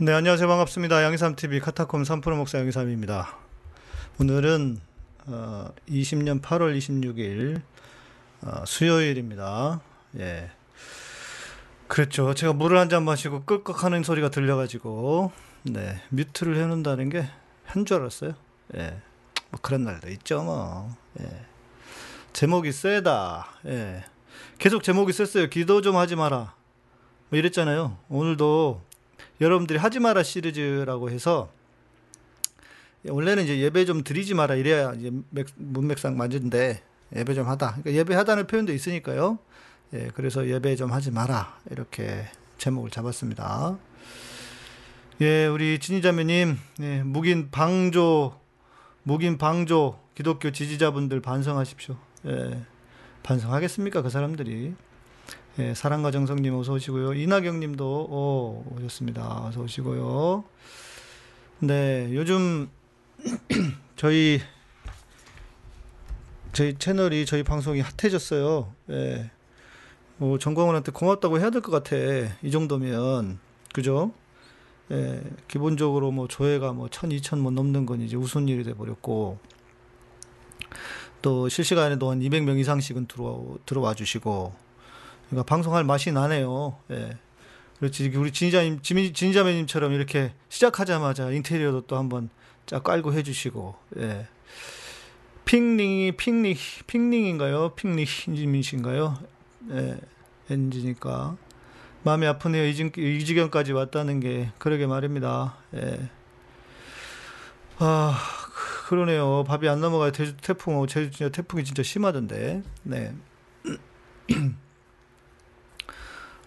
네, 안녕하세요. 반갑습니다. 양삼TV 카타콤 3프로 목사 양삼입니다. 오늘은 어, 20년 8월 26일 어, 수요일입니다. 예. 그랬죠. 제가 물을 한 잔 마시고 끄꺽 하는 소리가 들려가지고, 네, 뮤트를 해놓는다는 게 한 줄 알았어요. 예. 뭐 그런 날도 있죠, 뭐. 예. 제목이 세다. 예. 계속 제목이 셌어요. 기도 좀 하지 마라. 뭐 이랬잖아요. 오늘도 여러분들이 하지 마라 시리즈라고 해서 원래는 이제 예배 좀 드리지 마라 이래야 이제 맥, 문맥상 맞은데 예배 좀 하다. 그러니까 예배 하다는 표현도 있으니까요. 예, 그래서 예배 좀 하지 마라 이렇게 제목을 잡았습니다. 예, 우리 진희자매님 예, 묵인 방조 묵인 방조 기독교 지지자분들 반성하십시오. 예, 반성하겠습니까 그 사람들이? 예, 사랑과 정성님 어서 오시고요. 이나경님도 오, 오셨습니다. 어서 오시고요. 네, 요즘 저희 저희 채널이 저희 방송이 핫해졌어요. 예. 뭐 정광훈한테 고맙다고 해야 될 것 같아. 이 정도면 그죠? 예, 기본적으로 뭐 조회가 뭐1 0 0 0 2,000뭐 넘는 건 이제 우스운 일이 돼 버렸고 또 실시간에도 한 200명 이상씩은 들어와 들어와 주시고 그러니까 방송할 맛이 나네요. 예. 그렇지 우리 진자님 진자매님처럼 이렇게 시작하자마자 인테리어도 또 한번 쫙 깔고 해주시고 예. 핑링이 핑링 핑링인가요? 핑링님이신가요? 예. 엔지니까 마음이 아프네요. 이, 이 지경까지 왔다는 게 그러게 말입니다. 예. 아 그러네요. 밥이 안 넘어가요. 태풍, 제주 태풍이 진짜 심하던데. 네.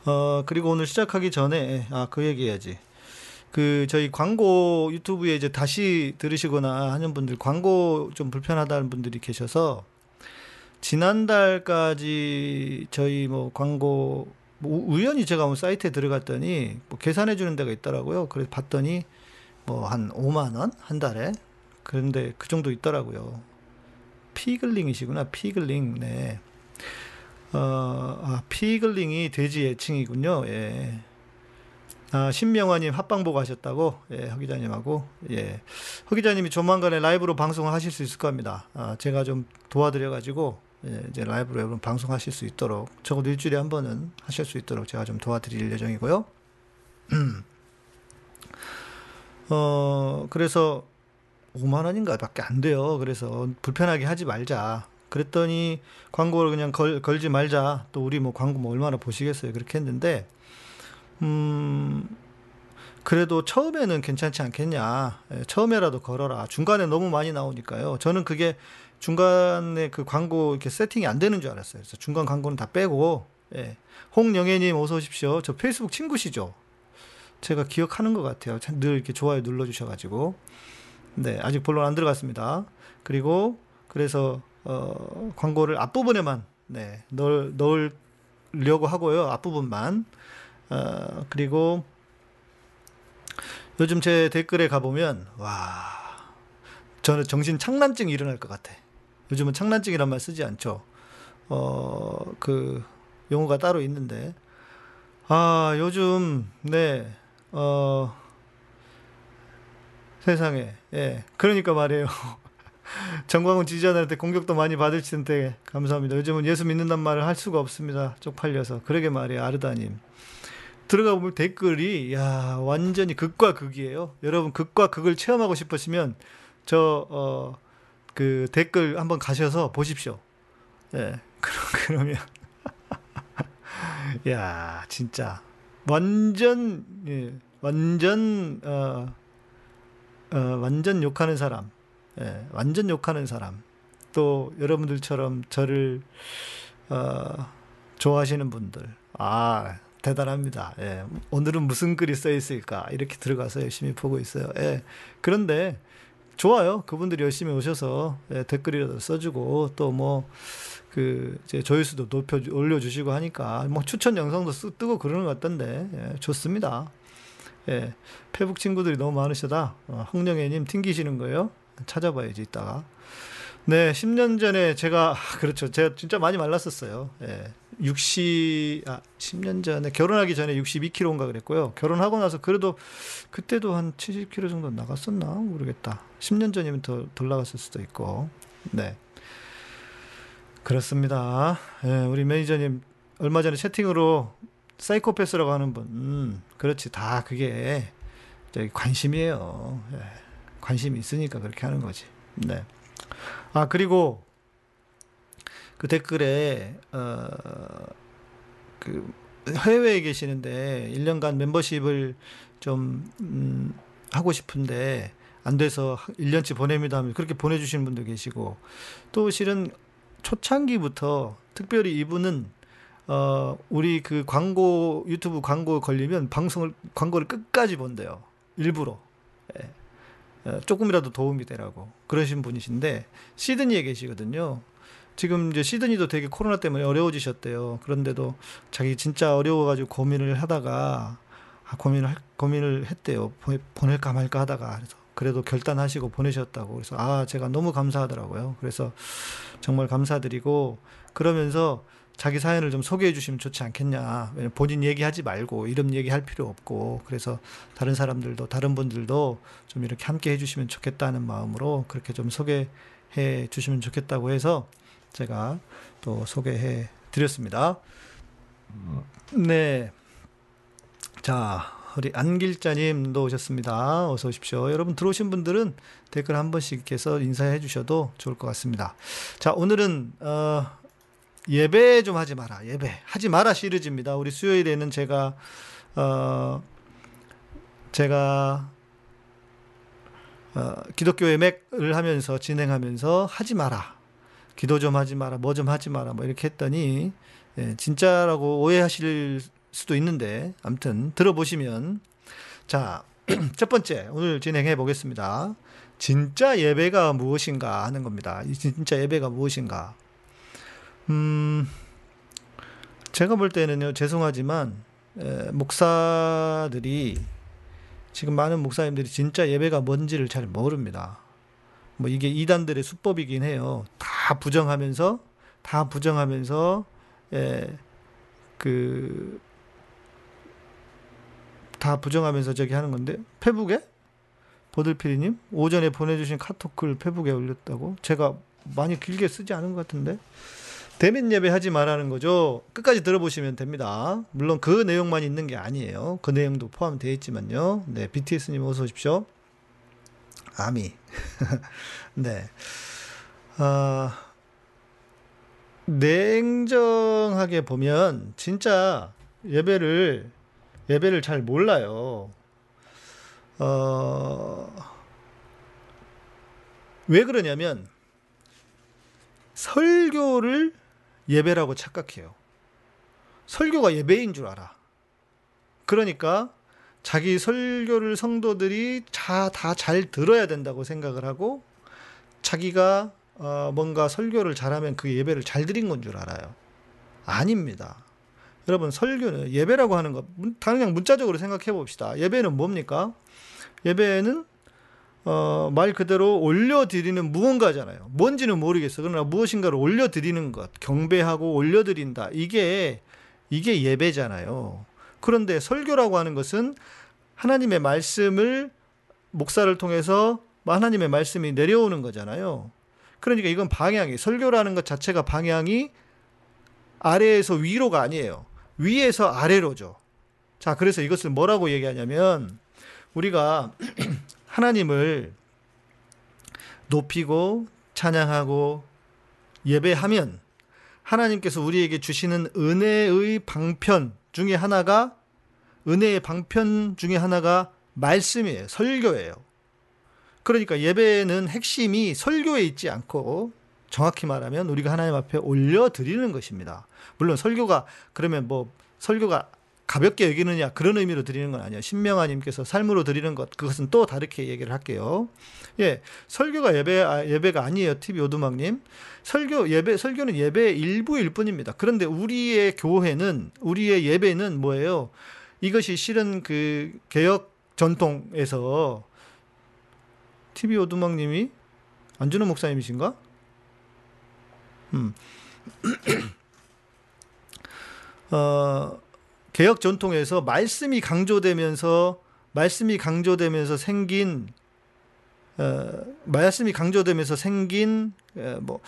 어, 그리고 오늘 시작하기 전에, 아, 그 얘기 해야지. 그, 저희 광고 유튜브에 이제 다시 들으시거나 하는 분들, 광고 좀 불편하다는 분들이 계셔서, 지난달까지 저희 뭐 광고, 뭐 우연히 제가 뭐 사이트에 들어갔더니, 뭐 계산해 주는 데가 있더라고요. 그래서 봤더니, 뭐 한 5만 원? 한 달에? 그런데 그 정도 있더라고요. 피글링이시구나, 피글링, 네. 어, 아, 피글링이 돼지 애칭이군요. 예. 아, 신명화님 합방 보고 하셨다고? 예, 허 기자님하고. 예. 허 기자님이 조만간에 라이브로 방송을 하실 수 있을 겁니다. 아, 제가 좀 도와드려가지고, 예, 이제 라이브로 여러분 방송하실 수 있도록, 적어도 일주일에 한 번은 하실 수 있도록 제가 좀 도와드릴 예정이고요. 어, 그래서 5만원인가 밖에 안 돼요. 그래서 불편하게 하지 말자. 그랬더니 광고를 그냥 걸, 걸지 말자. 또 우리 뭐 광고 뭐 얼마나 보시겠어요. 그렇게 했는데, 음, 그래도 처음에는 괜찮지 않겠냐. 예, 처음에라도 걸어라. 중간에 너무 많이 나오니까요. 저는 그게 중간에 그 광고 이렇게 세팅이 안 되는 줄 알았어요. 그래서 중간 광고는 다 빼고, 예. 홍영애님 어서 오십시오. 저 페이스북 친구시죠? 제가 기억하는 것 같아요. 늘 이렇게 좋아요 눌러주셔가지고. 네, 아직 본론 안 들어갔습니다. 그리고, 그래서 어, 광고를 앞부분에만 네, 넣을, 넣으려고 하고요. 앞부분만. 어, 그리고 요즘 제 댓글에 가보면, 와, 저는 정신 창란증이 일어날 것 같아. 요즘은 창란증이란 말 쓰지 않죠. 어, 그, 용어가 따로 있는데. 아, 요즘, 네, 어, 세상에, 예. 그러니까 말이에요. 정광훈 지지자들한테 공격도 많이 받을 텐데 감사합니다. 요즘은 예수 믿는단 말을 할 수가 없습니다. 쪽팔려서. 그러게 말이에요. 아르다님. 들어가 보면 댓글이 야 완전히 극과 극이에요. 여러분 극과 극을 체험하고 싶으시면 저 어 그 댓글 한번 가셔서 보십시오. 예. 그러면 야 진짜 완전 예, 완전 어, 어 완전 욕하는 사람 예, 완전 욕하는 사람. 또 여러분들처럼 저를 어, 좋아하시는 분들. 아, 대단합니다. 예, 오늘은 무슨 글이 써 있을까? 이렇게 들어가서 열심히 보고 있어요. 예, 그런데 좋아요. 그분들이 열심히 오셔서 예, 댓글이라도 써주고 또 뭐 그 이제 조회수도 높여 올려주시고 하니까 뭐 추천 영상도 쓰, 뜨고 그러는 것 같던데 예, 좋습니다. 예, 페북 친구들이 너무 많으시다. 어, 홍영애님 튕기시는 거예요? 찾아봐야지 이따가. 네, 10년 전에 제가 아, 그렇죠. 제가 진짜 많이 말랐었어요. 예. 60, 아, 10년 전에 결혼하기 전에 62kg인가 그랬고요. 결혼하고 나서 그래도 그때도 한 70kg 정도 나갔었나 모르겠다. 10년 전이면 더 덜 나갔을 수도 있고. 네. 그렇습니다. 예, 우리 매니저님 얼마 전에 채팅으로 사이코패스라고 하는 분, 음, 그렇지 다 그게 관심이에요. 예, 관심이 있으니까 그렇게 하는 거지. 네. 아 그리고 그 댓글에 어 그 해외에 계시는데 1년간 멤버십을 좀 음, 하고 싶은데 안 돼서 1년치 보냅니다 하면 그렇게 보내주시는 분도 계시고 또 실은 초창기부터 특별히 이분은 어 우리 그 광고 유튜브 광고 걸리면 방송을 광고를 끝까지 본대요 일부러 예. 어, 조금이라도 도움이 되라고 그러신 분이신데 시드니에 계시거든요. 지금 이제 시드니도 되게 코로나 때문에 어려워지셨대요. 그런데도 자기 진짜 어려워가지고 고민을 하다가 아, 고민을 할- 고민을 했대요. 보, 보낼까 말까 하다가 그래서 그래도 결단하시고 보내셨다고 그래서 아 제가 너무 감사하더라고요. 그래서 정말 감사드리고 그러면서 자기 사연을 좀 소개해 주시면 좋지 않겠냐. 본인 얘기하지 말고 이름 얘기할 필요 없고 그래서 다른 사람들도 다른 분들도 좀 이렇게 함께 해 주시면 좋겠다는 마음으로 그렇게 좀 소개해 주시면 좋겠다고 해서 제가 또 소개해 드렸습니다. 네. 자, 우리 안길자님도 오셨습니다. 어서 오십시오. 여러분 들어오신 분들은 댓글 한 번씩 해서 인사해 주셔도 좋을 것 같습니다. 자, 오늘은 어, 예배 좀 하지 마라. 예배 하지 마라 시리즈입니다. 우리 수요일에는 제가 어, 제가 어, 기독교 예맥을 하면서 진행하면서 하지 마라. 기도 좀 하지 마라. 뭐 좀 하지 마라. 뭐 이렇게 했더니 예, 진짜라고 오해하실 수도 있는데 아무튼 들어보시면 자, 첫 번째 오늘 진행해 보겠습니다. 진짜 예배가 무엇인가 하는 겁니다. 이 진짜 예배가 무엇인가? 음, 제가 볼 때는요, 죄송하지만, 에, 목사들이, 지금 많은 목사님들이 진짜 예배가 뭔지를 잘 모릅니다. 뭐 이게 이단들의 수법이긴 해요. 다 부정하면서, 다 부정하면서, 에, 그, 다 부정하면서 저기 하는 건데, 페북에? 보들피리님? 오전에 보내주신 카톡 글 페북에 올렸다고? 제가 많이 길게 쓰지 않은 것 같은데? 대면 예배 하지 말라는 거죠. 끝까지 들어보시면 됩니다. 물론 그 내용만 있는 게 아니에요. 그 내용도 포함되어 있지만요. 네, BTS님 어서 오십시오. 아미. 네. 아, 냉정하게 보면 진짜 예배를 예배를 잘 몰라요. 어, 왜 그러냐면 설교를 예배라고 착각해요. 설교가 예배인 줄 알아. 그러니까 자기 설교를 성도들이 다 잘 들어야 된다고 생각을 하고 자기가 어, 뭔가 설교를 잘하면 그 예배를 잘 드린 건 줄 알아요. 아닙니다. 여러분 설교는 예배라고 하는 거 문- 그냥 문자적으로 생각해 봅시다. 예배는 뭡니까? 예배는 어, 말 그대로 올려드리는 무언가잖아요. 뭔지는 모르겠어. 그러나 무엇인가를 올려드리는 것, 경배하고 올려드린다. 이게, 이게 예배잖아요. 그런데 설교라고 하는 것은 하나님의 말씀을 목사를 통해서 하나님의 말씀이 내려오는 거잖아요. 그러니까 이건 방향이, 설교라는 것 자체가 방향이 아래에서 위로가 아니에요. 위에서 아래로죠. 자, 그래서 이것을 뭐라고 얘기하냐면, 우리가 하나님을 높이고 찬양하고 예배하면 하나님께서 우리에게 주시는 은혜의 방편 중에 하나가 은혜의 방편 중에 하나가 말씀이에요. 설교예요. 그러니까 예배는 핵심이 설교에 있지 않고 정확히 말하면 우리가 하나님 앞에 올려드리는 것입니다. 물론 설교가 그러면 뭐 설교가 가볍게 여기느냐 그런 의미로 드리는 건 아니에요. 신명아님께서 삶으로 드리는 것 그것은 또 다르게 얘기를 할게요. 예, 설교가 예배 아, 예배가 아니에요. TV 오두막님 설교 예배 설교는 예배의 일부일 뿐입니다. 그런데 우리의 교회는 우리의 예배는 뭐예요? 이것이 실은 그 개혁 전통에서 TV 오두막님이 안준호 목사님이신가? 음. 어, 개혁 전통에서 말씀이 강조되면서 말씀이 강조되면서 생긴 어, 말씀이 강조되면서 생긴 어, 뭐,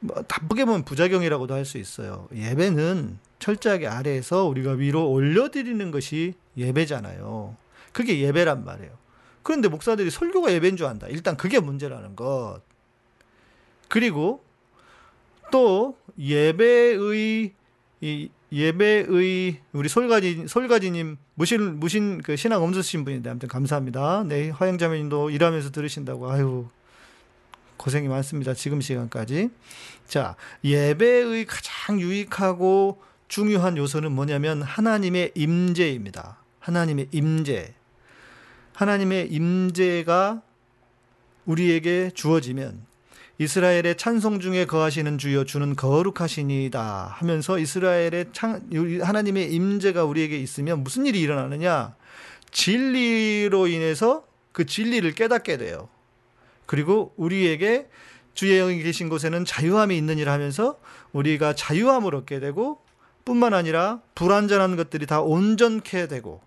뭐 나쁘게 보면 부작용이라고도 할 수 있어요. 예배는 철저하게 아래에서 우리가 위로 올려드리는 것이 예배잖아요. 그게 예배란 말이에요. 그런데 목사들이 설교가 예배인 줄 안다. 일단 그게 문제라는 것. 그리고 또 예배의 이 예배의 우리 솔가지 솔가지님 무신 무신 그 신앙 없으신 분인데 아무튼 감사합니다. 네 화영자매님도 일하면서 들으신다고 아유 고생이 많습니다. 지금 시간까지 자 예배의 가장 유익하고 중요한 요소는 뭐냐면 하나님의 임재입니다. 하나님의 임재 하나님의 임재가 우리에게 주어지면 이스라엘의 찬송 중에 거하시는 주여 주는 거룩하시니다 하면서 이스라엘의 찬, 하나님의 임재가 우리에게 있으면 무슨 일이 일어나느냐? 진리로 인해서 그 진리를 깨닫게 돼요. 그리고 우리에게 주의 영이 계신 곳에는 자유함이 있느니라 하면서 우리가 자유함을 얻게 되고 뿐만 아니라 불완전한 것들이 다 온전케 되고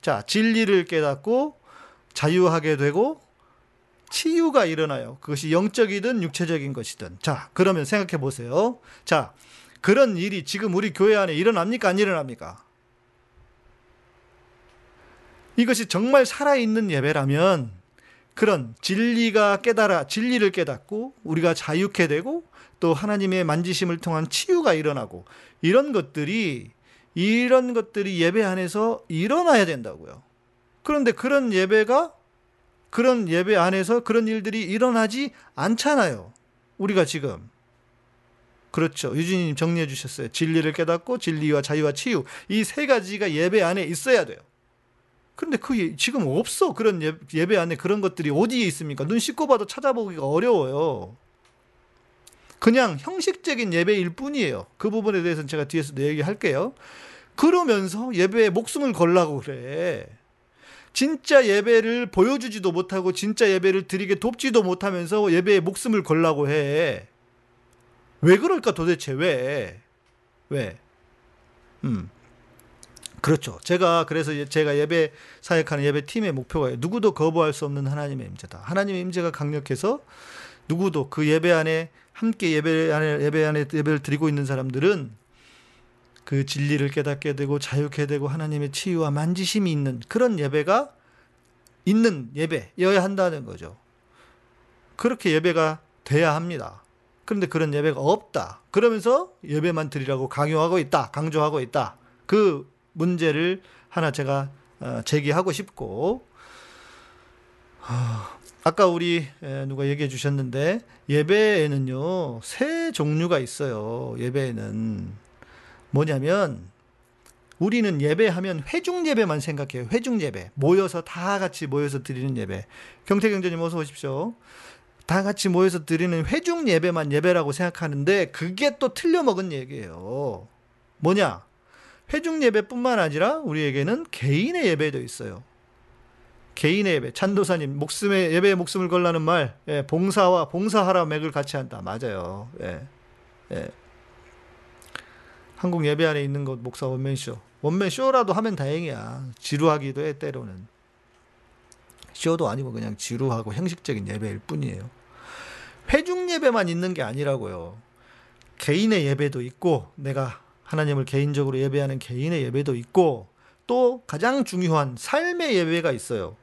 자, 진리를 깨닫고 자유하게 되고 치유가 일어나요. 그것이 영적이든 육체적인 것이든. 자, 그러면 생각해 보세요. 자, 그런 일이 지금 우리 교회 안에 일어납니까? 안 일어납니까? 이것이 정말 살아있는 예배라면 그런 진리가 깨달아, 진리를 깨닫고 우리가 자유케 되고 또 하나님의 만지심을 통한 치유가 일어나고 이런 것들이 이런 것들이 예배 안에서 일어나야 된다고요. 그런데 그런 예배가 그런 예배 안에서 그런 일들이 일어나지 않잖아요. 우리가 지금. 그렇죠. 유진님 정리해 주셨어요. 진리를 깨닫고 진리와 자유와 치유. 이 세 가지가 예배 안에 있어야 돼요. 그런데 그 예, 지금 없어. 그런 예, 예배 안에 그런 것들이 어디에 있습니까? 눈 씻고 봐도 찾아보기가 어려워요. 그냥 형식적인 예배일 뿐이에요. 그 부분에 대해서는 제가 뒤에서 얘기할게요. 그러면서 예배에 목숨을 걸라고 그래. 진짜 예배를 보여주지도 못하고 진짜 예배를 드리게 돕지도 못하면서 예배에 목숨을 걸라고 해. 왜 그럴까 도대체 왜? 왜? 음. 그렇죠. 제가 그래서 제가 예배 사역하는 예배 팀의 목표가 누구도 거부할 수 없는 하나님의 임재다. 하나님의 임재가 강력해서 누구도 그 예배 안에 함께 예배 안에 예배 안에 예배를 드리고 있는 사람들은 그 진리를 깨닫게 되고 자유케 되고 하나님의 치유와 만지심이 있는 그런 예배가 있는 예배여야 한다는 거죠. 그렇게 예배가 돼야 합니다. 그런데 그런 예배가 없다. 그러면서 예배만 드리라고 강요하고 있다. 강조하고 있다. 그 문제를 하나 제가 어, 제기하고 싶고, 아까 우리 누가 얘기해 주셨는데, 예배에는요, 세 종류가 있어요. 예배에는. 뭐냐면 우리는 예배하면 회중 예배만 생각해요. 회중 예배. 모여서 다 같이 모여서 드리는 예배. 경태 경제님 어서 오십시오. 다 같이 모여서 드리는 회중 예배만 예배라고 생각하는데 그게 또 틀려먹은 얘기예요. 뭐냐? 회중 예배뿐만 아니라 우리에게는 개인의 예배도 있어요. 개인의 예배. 찬도사님 목숨에 예배에 목숨을 걸라는 말. 예, 봉사와 봉사하라 맥을 같이 한다. 맞아요. 예. 예. 한국 예배 안에 있는 것 목사 원맨쇼. 원맨쇼라도 하면 다행이야. 지루하기도 해, 때로는. 쇼도 아니고 그냥 지루하고 형식적인 예배일 뿐이에요. 회중 예배만 있는 게 아니라고요. 개인의 예배도 있고, 내가 하나님을 개인적으로 예배하는 개인의 예배도 있고, 또 가장 중요한 삶의 예배가 있어요.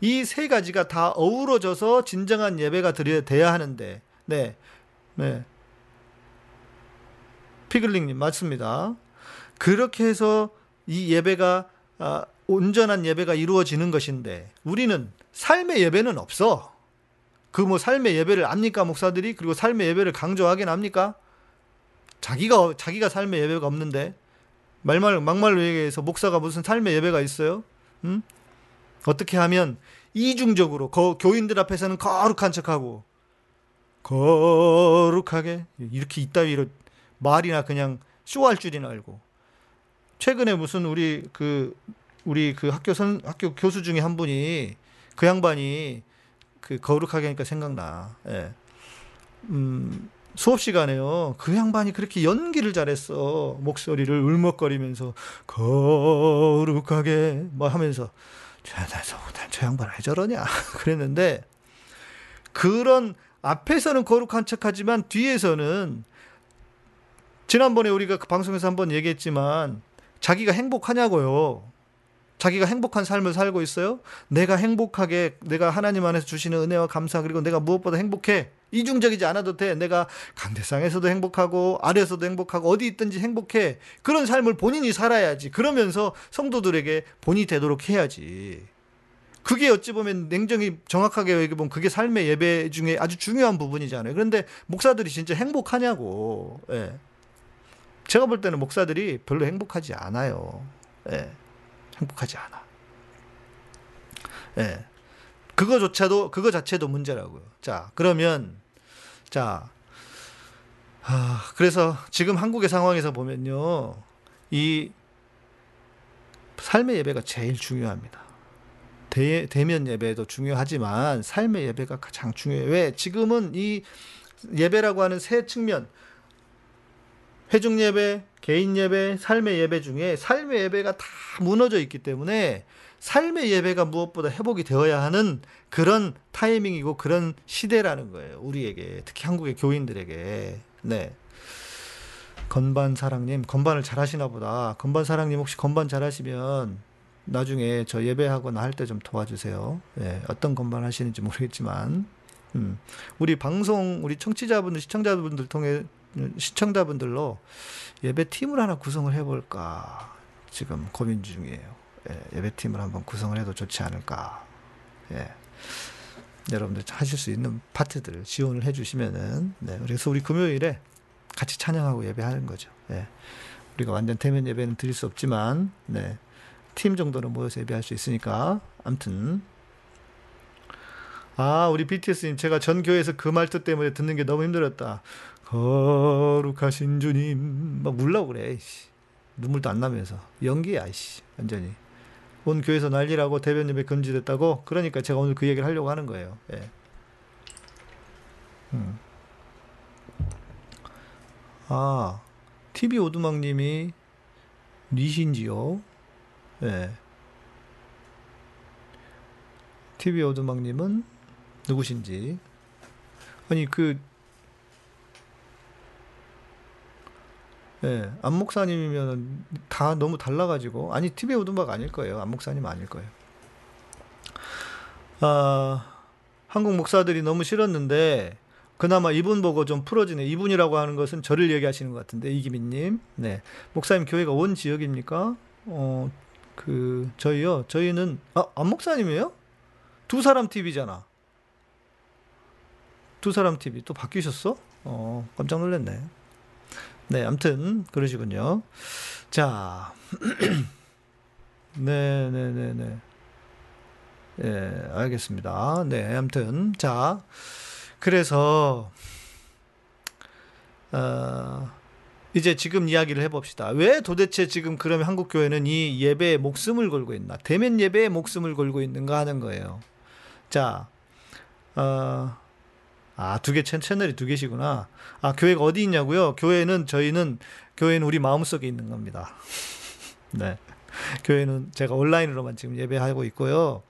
이 세 가지가 다 어우러져서 진정한 예배가 드려야 하는데, 네, 네. 피글링님 맞습니다. 그렇게 해서 이 예배가 아, 온전한 예배가 이루어지는 것인데 우리는 삶의 예배는 없어. 그 뭐 삶의 예배를 압니까 목사들이 그리고 삶의 예배를 강조하긴 합니까? 자기가 자기가 삶의 예배가 없는데 말말 막말로 얘기해서 목사가 무슨 삶의 예배가 있어요? 음? 어떻게 하면 이중적으로 거, 교인들 앞에서는 거룩한 척하고 거룩하게 이렇게 이따위로 말이나 그냥 쇼할 줄이나 알고. 최근에 무슨 우리 그 우리 그 학교 선 학교 교수 중에 한 분이 그 양반이 그 거룩하게 하니까 생각나. 예. 음, 수업 시간에요. 그 양반이 그렇게 연기를 잘했어. 목소리를 울먹거리면서 거룩하게 뭐 하면서 저, 저, 저 양반 왜 저러냐 그랬는데 그런 앞에서는 거룩한 척하지만 뒤에서는 지난번에 우리가 그 방송에서 한번 얘기했지만 자기가 행복하냐고요. 자기가 행복한 삶을 살고 있어요? 내가 행복하게 내가 하나님 안에서 주시는 은혜와 감사 그리고 내가 무엇보다 행복해. 이중적이지 않아도 돼. 내가 강대상에서도 행복하고 아래에서도 행복하고 어디 있든지 행복해. 그런 삶을 본인이 살아야지. 그러면서 성도들에게 본이 되도록 해야지. 그게 어찌 보면 냉정히 정확하게 얘기해 보면 그게 삶의 예배 중에 아주 중요한 부분이잖아요. 그런데 목사들이 진짜 행복하냐고. 예. 제가 볼 때는 목사들이 별로 행복하지 않아요. 예. 행복하지 않아. 예. 그거조차도, 그거 자체도 문제라고요. 자, 그러면, 자, 아, 그래서 지금 한국의 상황에서 보면요. 이 삶의 예배가 제일 중요합니다. 대, 대면 예배도 중요하지만 삶의 예배가 가장 중요해요. 왜? 지금은 이 예배라고 하는 세 측면, 회중 예배, 개인 예배, 삶의 예배 중에 삶의 예배가 다 무너져 있기 때문에 삶의 예배가 무엇보다 회복이 되어야 하는 그런 타이밍이고 그런 시대라는 거예요. 우리에게 특히 한국의 교인들에게. 네. 건반 사랑님 건반을 잘 하시나 보다. 건반 사랑님 혹시 건반 잘 하시면 나중에 저 예배하거나 할 때 좀 도와주세요. 예, 어떤 건반 하시는지 모르겠지만, 음, 우리 방송 우리 청취자분들 시청자분들 통해 시청자분들로 예배 팀을 하나 구성을 해볼까 지금 고민 중이에요. 예, 예배 팀을 한번 구성을 해도 좋지 않을까. 예. 여러분들 하실 수 있는 파트들을 지원을 해주시면은 네, 그래서 우리 금요일에 같이 찬양하고 예배하는 거죠. 예. 우리가 완전 대면 예배는 드릴 수 없지만 네. 팀 정도는 모여서 예배할 수 있으니까 아무튼 아 우리 BTS님 제가 전 교회에서 그 말투 때문에 듣는 게 너무 힘들었다 거룩하신 주님 막 물라고 그래 씨. 눈물도 안 나면서 연기야 씨 완전히 온 교회에서 난리라고 대변 예배 금지됐다고 그러니까 제가 오늘 그 얘기를 하려고 하는 거예요 예. 음. 아 TV 오두막님이 니신지요 예. TV 오두막님은 누구신지 아니 그 예, 안 목사님이면 다 너무 달라가지고 아니 TV 오두막 아닐 거예요. 안 목사님 아닐 거예요. 아 한국 목사들이 너무 싫었는데 그나마 이분 보고 좀 풀어지네. 이분이라고 하는 것은 저를 얘기하시는 것 같은데 이기민님. 네, 목사님 교회가 온 지역입니까? 어, 그 저희요. 저희는 아, 안 목사님이에요? 두 사람 TV잖아. 두 사람 TV 또 바뀌셨어? 어, 깜짝 놀랐네. 네, 아무튼 그러시군요. 자, 네, 네, 네, 네. 예, 알겠습니다. 네, 아무튼 자, 그래서 어, 이제 지금 이야기를 해봅시다. 왜 도대체 지금 그러면 한국 교회는 이 예배에 목숨을 걸고 있나? 대면 예배에 목숨을 걸고 있는가 하는 거예요. 자, 어, 아, 두 개, 채널이 두 개시구나. 아, 교회가 어디 있냐고요? 교회는, 저희는, 교회는 우리 마음속에 있는 겁니다. 네. 교회는 제가 온라인으로만 지금 예배하고 있고요.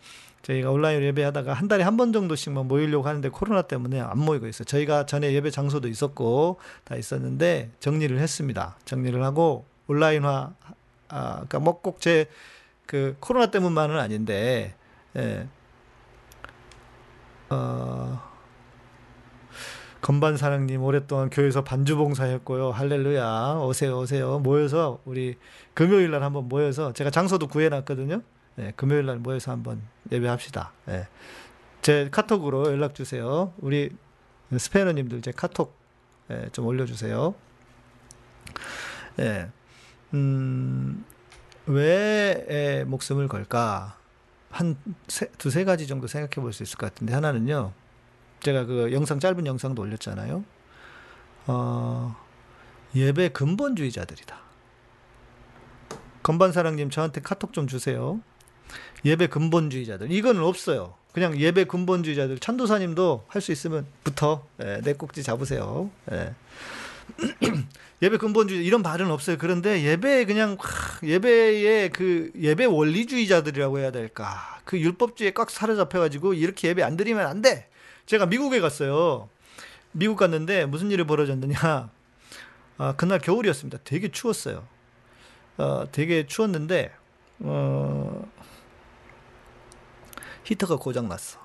저희가 온라인으로 예배하다가 한 달에 한 번 정도씩만 모이려고 하는데 코로나 때문에 안 모이고 있어요. 저희가 전에 예배 장소도 있었고 다 있었는데 정리를 했습니다. 정리를 하고 온라인화, 아, 그러니까 뭐 꼭 제 그 코로나 때문만은 아닌데, 예. 어, 건반 사랑님 오랫동안 교회에서 반주 봉사했고요. 할렐루야. 오세요, 오세요. 모여서 우리 금요일 날 한번 모여서 제가 장소도 구해 놨거든요. 네, 금요일 날 모여서 한번 예배합시다. 네. 제 카톡으로 연락 주세요. 우리 스페너 님들 제 카톡 네, 좀 올려 주세요. 네. 음, 왜 목숨을 걸까? 한 두세 가지 정도 생각해 볼 수 있을 것 같은데 하나는요. 제가 그 영상 짧은 영상도 올렸잖아요. 어, 예배 근본주의자들이다. 건반 사랑님 저한테 카톡 좀 주세요. 예배 근본주의자들 이거는 없어요. 그냥 예배 근본주의자들 찬도사님도 할 수 있으면 붙어 예, 내 꼭지 잡으세요. 예. 예배 근본주의 이런 말은 없어요. 그런데 예배 그냥 예배의 그 예배 원리주의자들이라고 해야 될까? 그 율법주의에 꽉 사로잡혀 가지고 이렇게 예배 안 드리면 안 돼. 제가 미국에 갔어요. 미국 갔는데 무슨 일이 벌어졌느냐? 아, 그날 겨울이었습니다. 되게 추웠어요. 어, 되게 추웠는데 어, 히터가 고장 났어.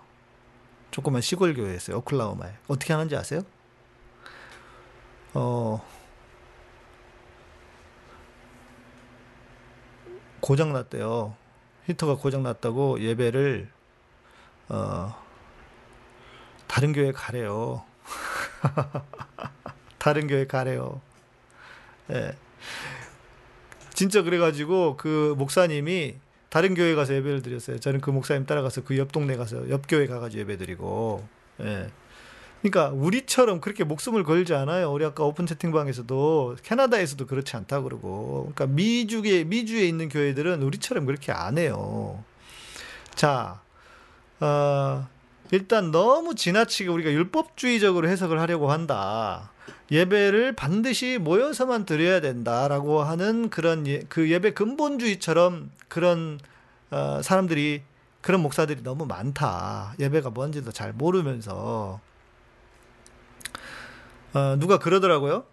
조그만 시골 교회였어요. 오클라호마에. 어떻게 하는지 아세요? 어, 고장 났대요. 히터가 고장 났다고 예배를 어, 다른 교회 가래요. 다른 교회 가래요. 예. 진짜 그래가지고 그 목사님이 다른 교회 가서 예배를 드렸어요. 저는 그 목사님 따라가서 그 옆 동네 가서 옆 교회 가가지고 예배 드리고. 예. 그러니까 우리처럼 그렇게 목숨을 걸지 않아요. 우리 아까 오픈 채팅방에서도 캐나다에서도 그렇지 않다 그러고. 그러니까 미주에 미주에 있는 교회들은 우리처럼 그렇게 안 해요. 자, 어, 일단 너무 지나치게 우리가 율법주의적으로 해석을 하려고 한다. 예배를 반드시 모여서만 드려야 된다라고 하는 그런 예, 그 예배 근본주의처럼 그런 어, 사람들이 그런 목사들이 너무 많다. 예배가 뭔지도 잘 모르면서 어, 누가 그러더라고요.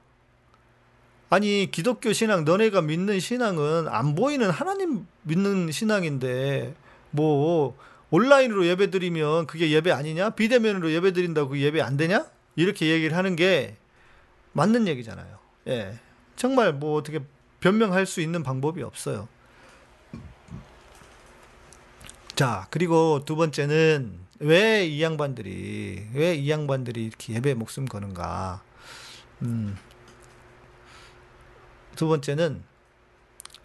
아니 기독교 신앙 너네가 믿는 신앙은 안 보이는 하나님 믿는 신앙인데 뭐 온라인으로 예배 드리면 그게 예배 아니냐? 비대면으로 예배 드린다고 그 예배 안 되냐? 이렇게 얘기를 하는 게 맞는 얘기잖아요. 예. 정말 뭐 어떻게 변명할 수 있는 방법이 없어요. 자, 그리고 두 번째는 왜 이 양반들이, 왜 이 양반들이 이렇게 예배 목숨 거는가. 음. 두 번째는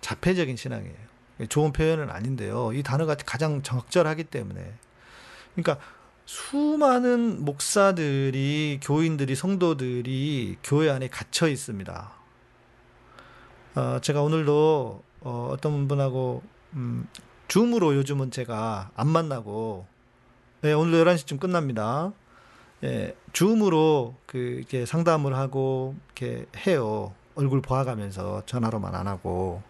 자폐적인 신앙이에요. 좋은 표현은 아닌데요. 이 단어가 가장 적절하기 때문에. 그러니까 수많은 목사들이, 교인들이, 성도들이 교회 안에 갇혀 있습니다. 어, 제가 오늘도 어, 어떤 분하고 음, 줌으로 요즘은 제가 안 만나고 네, 오늘도 11시쯤 끝납니다. 예, 줌으로 그 이렇게 상담을 하고 이렇게 해요. 얼굴 보아가면서 전화로만 안 하고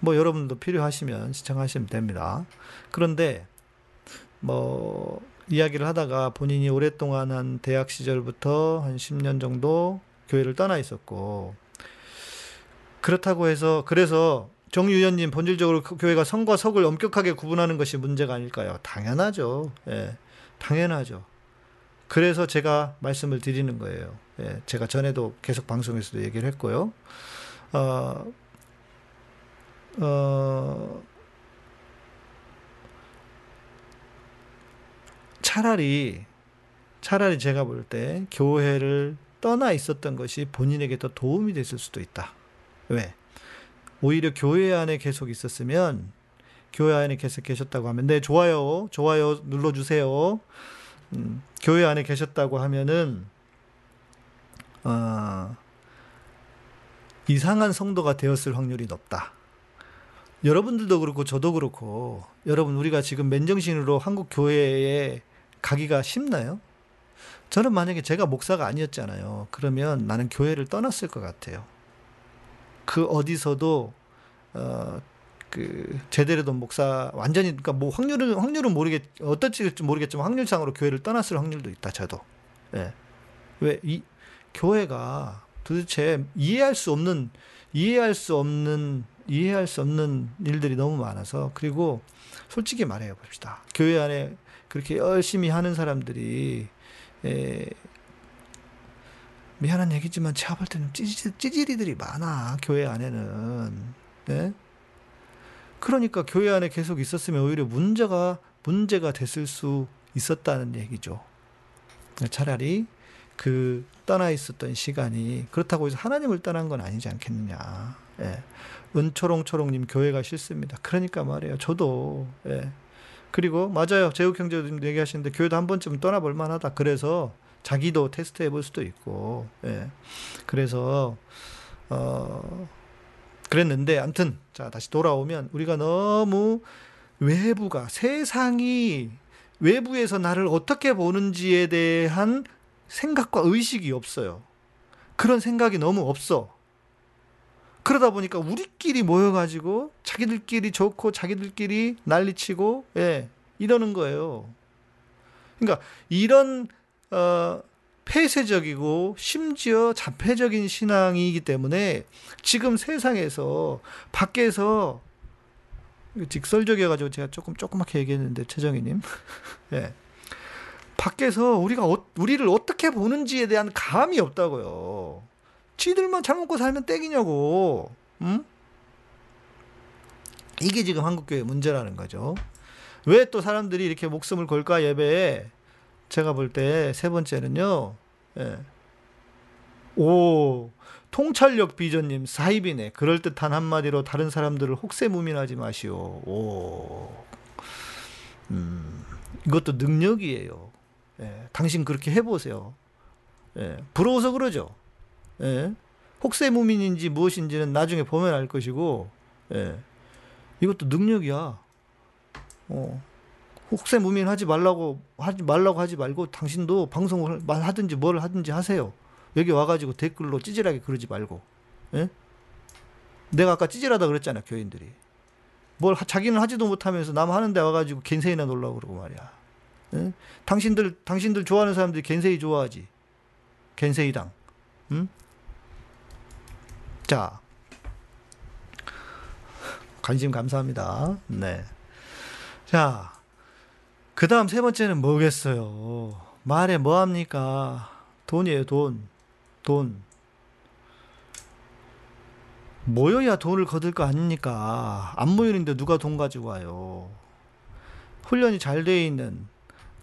뭐 여러분도 필요하시면 시청하시면 됩니다. 그런데 뭐 이야기를 하다가 본인이 오랫동안 한 대학 시절부터 한 10년 정도 교회를 떠나 있었고 그렇다고 해서 그래서 정유현님 본질적으로 그 교회가 성과 석을 엄격하게 구분하는 것이 문제가 아닐까요? 당연하죠. 예, 당연하죠. 그래서 제가 말씀을 드리는 거예요. 예, 제가 전에도 계속 방송에서도 얘기를 했고요. 어, 어, 차라리, 차라리 제가 볼 때 교회를 떠나 있었던 것이 본인에게 더 도움이 됐을 수도 있다. 왜? 오히려 교회 안에 계속 있었으면, 교회 안에 계속 계셨다고 하면, 네, 좋아요, 좋아요 눌러주세요. 음, 교회 안에 계셨다고 하면은, 어, 이상한 성도가 되었을 확률이 높다. 여러분들도 그렇고 저도 그렇고 여러분 우리가 지금 맨정신으로 한국 교회에 가기가 쉽나요? 저는 만약에 제가 목사가 아니었잖아요. 그러면 나는 교회를 떠났을 것 같아요. 그 어디서도 어, 그 제대로 된 목사 완전히 그러니까 뭐 확률은 확률은 모르겠 어떨지 모르겠지만 확률상으로 교회를 떠났을 확률도 있다 저도. 예. 왜 이 교회가 도대체 이해할 수 없는 이해할 수 없는 이해할 수 없는 일들이 너무 많아서 그리고 솔직히 말해요 봅시다. 교회 안에 그렇게 열심히 하는 사람들이 에, 미안한 얘기지만 제가 볼 때는 찌질, 찌질 이들이 많아 교회 안에는 네? 그러니까 교회 안에 계속 있었으면 오히려 문제가 문제가 됐을 수 있었다는 얘기죠. 차라리 그 떠나 있었던 시간이 그렇다고 해서 하나님을 떠난 건 아니지 않겠느냐. 예. 은초롱초롱님 교회가 싫습니다. 그러니까 말이에요. 저도 예. 그리고 맞아요. 제욱 형제님 얘기하시는데 교회도 한 번쯤 떠나볼 만하다. 그래서 자기도 테스트 해 볼 수도 있고 예. 그래서 어 그랬는데 암튼 자 다시 돌아오면 우리가 너무 외부가 세상이 외부에서 나를 어떻게 보는지에 대한 생각과 의식이 없어요. 그런 생각이 너무 없어. 그러다 보니까 우리끼리 모여가지고 자기들끼리 좋고 자기들끼리 난리치고 예 이러는 거예요. 그러니까 이런 어, 폐쇄적이고 심지어 자폐적인 신앙이기 때문에 지금 세상에서 밖에서 직설적이어가지고 제가 조금 조그맣게 얘기했는데 최정희님, 예. 밖에서 우리가 어, 우리를 어떻게 보는지에 대한 감이 없다고요. 지들만 잘 먹고 살면 땡이냐고. 응? 이게 지금 한국 교회 문제라는 거죠. 왜 또 사람들이 이렇게 목숨을 걸까 예배에 제가 볼 때 세 번째는요. 예. 오 통찰력 비전님 사입이네. 그럴 듯한 한마디로 다른 사람들을 혹세무민하지 마시오. 오. 음, 이것도 능력이에요. 예, 당신 그렇게 해보세요. 예, 부러워서 그러죠. 예, 혹세무민인지 무엇인지는 나중에 보면 알 것이고, 예, 이것도 능력이야. 어, 혹세무민 하지 말라고 하지 말라고 하지 말고 당신도 방송을 하든지 뭘 하든지 하세요. 여기 와가지고 댓글로 찌질하게 그러지 말고. 예? 내가 아까 찌질하다 그랬잖아 교인들이. 뭘 자기는 하지도 못하면서 남 하는데 와가지고 겐세이나 놀라고 그러고 말이야. 예? 당신들 당신들 좋아하는 사람들이 겐세이 좋아하지. 겐세이당. 응? 자 관심 감사합니다. 네. 자, 그 다음 세 번째는 뭐겠어요? 말에 뭐 합니까? 돈이에요, 돈. 돈. 모여야 돈을 거둘 거 아닙니까? 안 모이는데 누가 돈 가지고 와요? 훈련이 잘 돼 있는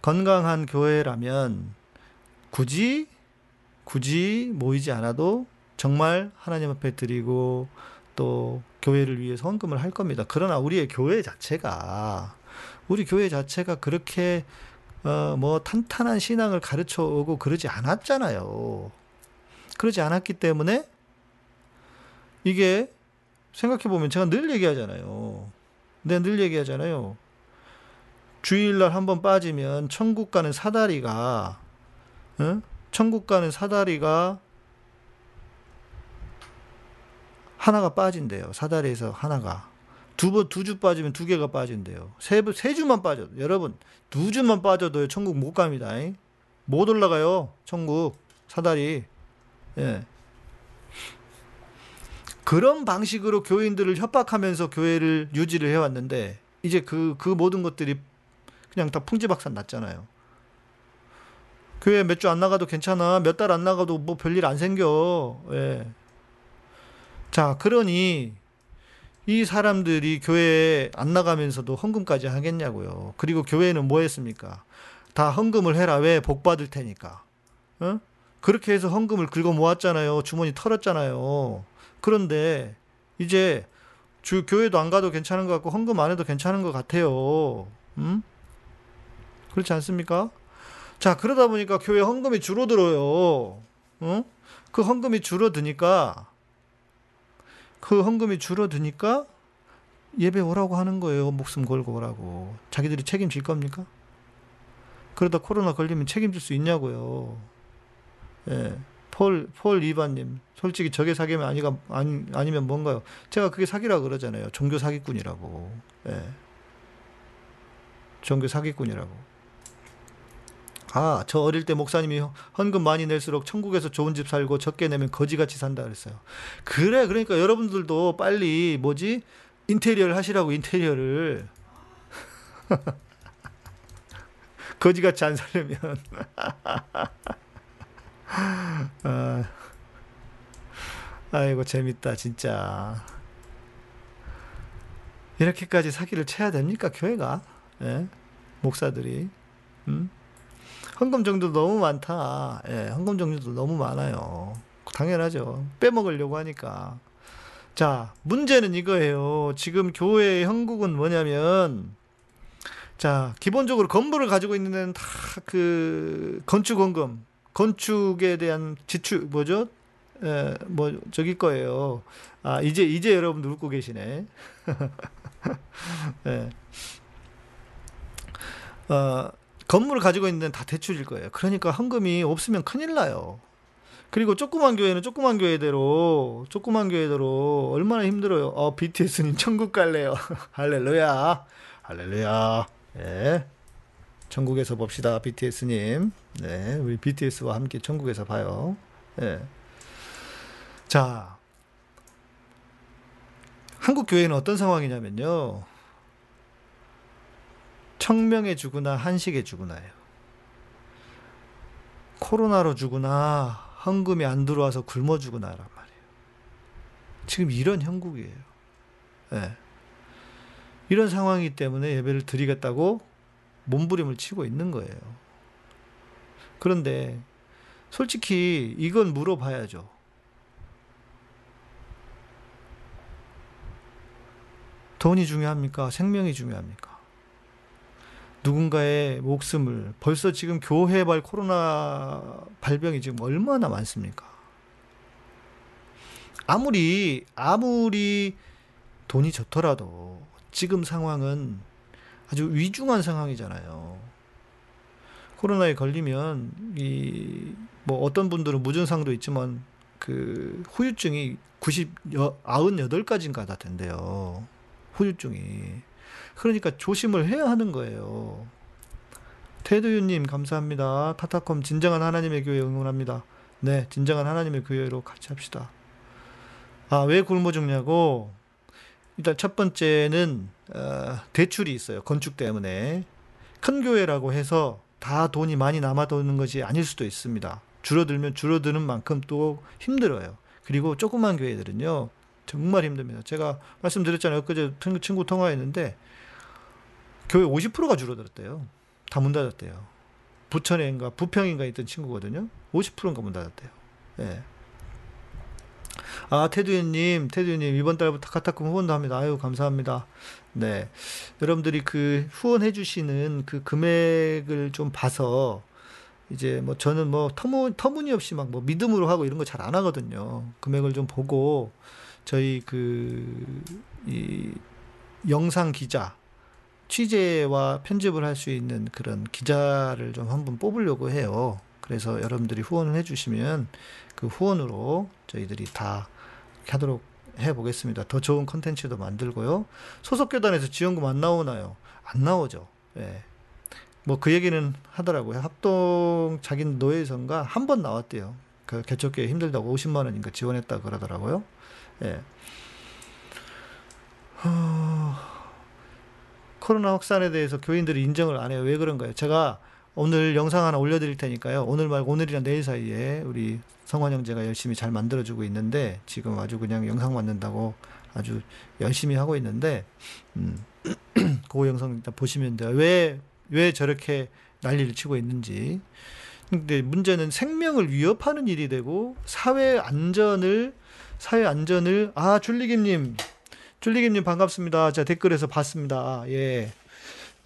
건강한 교회라면 굳이 굳이 모이지 않아도 정말 하나님 앞에 드리고 또 교회를 위해서 헌금을 할 겁니다. 그러나 우리의 교회 자체가 우리 교회 자체가 그렇게 어, 뭐 탄탄한 신앙을 가르쳐 오고 그러지 않았잖아요. 그러지 않았기 때문에 이게 생각해 보면 제가 늘 얘기하잖아요. 내가 늘 얘기하잖아요. 주일날 한 번 빠지면 천국 가는 사다리가 어? 천국 가는 사다리가 하나가 빠진대요. 사다리에서 하나가. 두 번, 두 주 빠지면 두 개가 빠진대요. 세, 세 주만 빠져도, 여러분, 두 주만 빠져도 천국 못 갑니다. 못 올라가요. 천국. 사다리. 예. 그런 방식으로 교인들을 협박하면서 교회를 유지를 해왔는데, 이제 그, 그 모든 것들이 그냥 다 풍지박산 났잖아요. 교회 몇 주 안 나가도 괜찮아. 몇 달 안 나가도 뭐 별일 안 생겨. 예. 자, 그러니 이 사람들이 교회에 안 나가면서도 헌금까지 하겠냐고요. 그리고 교회는 뭐 했습니까? 다 헌금을 해라. 왜? 복 받을 테니까. 어? 그렇게 해서 헌금을 긁어 모았잖아요. 주머니 털었잖아요. 그런데 이제 주 교회도 안 가도 괜찮은 것 같고 헌금 안 해도 괜찮은 것 같아요. 음? 그렇지 않습니까? 자, 그러다 보니까 교회 헌금이 줄어들어요. 어? 그 헌금이 줄어드니까 그 헌금이 줄어드니까 예배 오라고 하는 거예요. 목숨 걸고 오라고. 자기들이 책임질 겁니까? 그러다 코로나 걸리면 책임질 수 있냐고요. 예. 폴, 폴 이반님. 솔직히 저게 사기면 아니가, 아니, 아니면 뭔가요? 제가 그게 사기라 그러잖아요. 종교 사기꾼이라고. 예. 종교 사기꾼이라고. 아, 저 어릴 때 목사님이 헌금 많이 낼수록 천국에서 좋은 집 살고 적게 내면 거지같이 산다 그랬어요. 그래, 그러니까 여러분들도 빨리 뭐지? 인테리어를 하시라고 인테리어를. 거지같이 안 살려면. 아, 아이고, 재밌다, 진짜. 이렇게까지 사기를 쳐야 됩니까, 교회가? 예? 목사들이. 음? 헌금 정도 너무 많다. 예, 헌금 정도도 너무 많아요. 당연하죠. 빼먹으려고 하니까. 자, 문제는 이거예요. 지금 교회의 형국은 뭐냐면, 자, 기본적으로 건물을 가지고 있는 데는 다 그 건축 헌금, 건축에 대한 지출, 뭐죠? 에, 뭐, 저기 거예요. 아, 이제, 이제 여러분들 웃고 계시네. 예. 어, 건물을 가지고 있는 데는 다 대출일 거예요. 그러니까 헌금이 없으면 큰일 나요. 그리고 조그만 교회는 조그만 교회대로 조그만 교회대로 얼마나 힘들어요. 어 BTS님 천국 갈래요. 할렐루야. 할렐루야. 예. 천국에서 봅시다. BTS님. 네. 우리 BTS와 함께 천국에서 봐요. 예. 자. 한국 교회는 어떤 상황이냐면요. 청명에 죽으나 한식에 죽으나예요. 코로나로 죽으나 헌금이 안 들어와서 굶어 죽으나란 말이에요. 지금 이런 형국이에요. 네. 이런 상황이기 때문에 예배를 드리겠다고 몸부림을 치고 있는 거예요. 그런데 솔직히 이건 물어봐야죠. 돈이 중요합니까? 생명이 중요합니까? 누군가의 목숨을 벌써 지금 교회발 코로나 발병이 지금 얼마나 많습니까? 아무리 아무리 돈이 좋더라도 지금 상황은 아주 위중한 상황이잖아요. 코로나에 걸리면 이 뭐 어떤 분들은 무증상도 있지만 그 후유증이 90 98가지인가 다 된대요. 후유증이. 그러니까 조심을 해야 하는 거예요. 테드유님 감사합니다. 타타콤 진정한 하나님의 교회 응원합니다. 네, 진정한 하나님의 교회로 같이 합시다. 아, 왜 굶어 죽냐고? 일단 첫 번째는 어, 대출이 있어요. 건축 때문에. 큰 교회라고 해서 다 돈이 많이 남아도는 것이 아닐 수도 있습니다. 줄어들면 줄어드는 만큼 또 힘들어요. 그리고 조그만 교회들은요. 정말 힘듭니다. 제가 말씀드렸잖아요. 그제 친구 통화했는데 교회 50%가 줄어들었대요. 다 문 닫았대요. 부천에인가 부평인가 있던 친구거든요. 50%인가 문 닫았대요. 예. 아, 테드님, 테드님, 이번 달부터 카타콤 후원도 합니다. 아유, 감사합니다. 네. 여러분들이 그 후원해주시는 그 금액을 좀 봐서, 이제 뭐 저는 뭐 터무, 터무니없이 막 뭐 믿음으로 하고 이런 거 잘 안 하거든요. 금액을 좀 보고, 저희 그, 이, 영상 기자, 취재와 편집을 할 수 있는 그런 기자를 좀 한번 뽑으려고 해요. 그래서 여러분들이 후원을 해주시면 그 후원으로 저희들이 다 하도록 해보겠습니다. 더 좋은 컨텐츠도 만들고요. 소속교단에서 지원금 안 나오나요? 안 나오죠. 예. 뭐 그 얘기는 하더라고요. 합동 자기 노예선가 한 번 나왔대요. 그 개척교회 힘들다고 50만 원인가 지원했다 그러더라고요. 예. 어... 코로나 확산에 대해서 교인들이 인정을 안 해요. 왜 그런가요? 제가 오늘 영상 하나 올려드릴 테니까요. 오늘 말고 오늘이랑 내일 사이에 우리 성환 형제가 열심히 잘 만들어주고 있는데 지금 아주 그냥 영상 만든다고 아주 열심히 하고 있는데 음, 그 영상 일단 보시면 돼요. 왜, 왜 저렇게 난리를 치고 있는지. 근데 문제는 생명을 위협하는 일이 되고 사회 안전을 사회 안전을 아 줄리김님 줄리김님 반갑습니다. 자, 댓글에서 봤습니다. 예.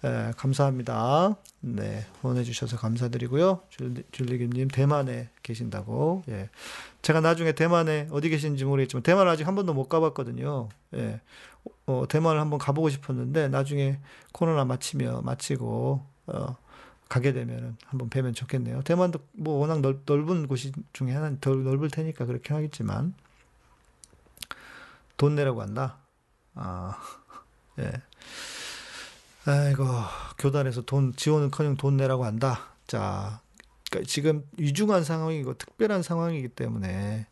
예, 감사합니다. 네, 후원해주셔서 감사드리고요. 줄리김님, 대만에 계신다고. 예. 제가 나중에 대만에 어디 계신지 모르겠지만, 대만 아직 한 번도 못 가봤거든요. 예. 어, 대만을 한번 가보고 싶었는데, 나중에 코로나 마치며, 마치고, 어, 가게 되면 한번 뵈면 좋겠네요. 대만도 뭐 워낙 넓, 넓은 곳이 중에 하나는 덜 넓을 테니까 그렇게 하겠지만, 돈 내라고 한다? 아, 예. 아이고, 교단에서 돈, 지원은 커녕 돈 내라고 한다. 자, 그러니까 지금 위중한 상황이고 특별한 상황이기 때문에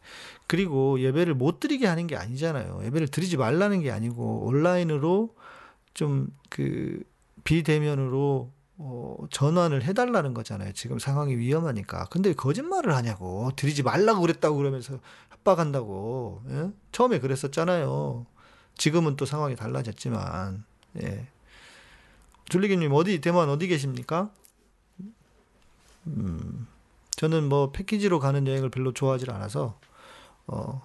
그리고 예배를 못 드리게 하는 게 아니잖아요. 예배를 드리지 말라는 게 아니고 온라인으로 좀 그 비대면으로 어, 전환을 해달라는 거잖아요. 지금 상황이 위험하니까. 근데 거짓말을 하냐고. 드리지 말라고 그랬다고 그러면서 협박한다고. 예? 처음에 그랬었잖아요. 지금은 또 상황이 달라졌지만, 예. 줄리기님 어디 대만 어디 계십니까? 음, 저는 뭐 패키지로 가는 여행을 별로 좋아하지 않아서 어,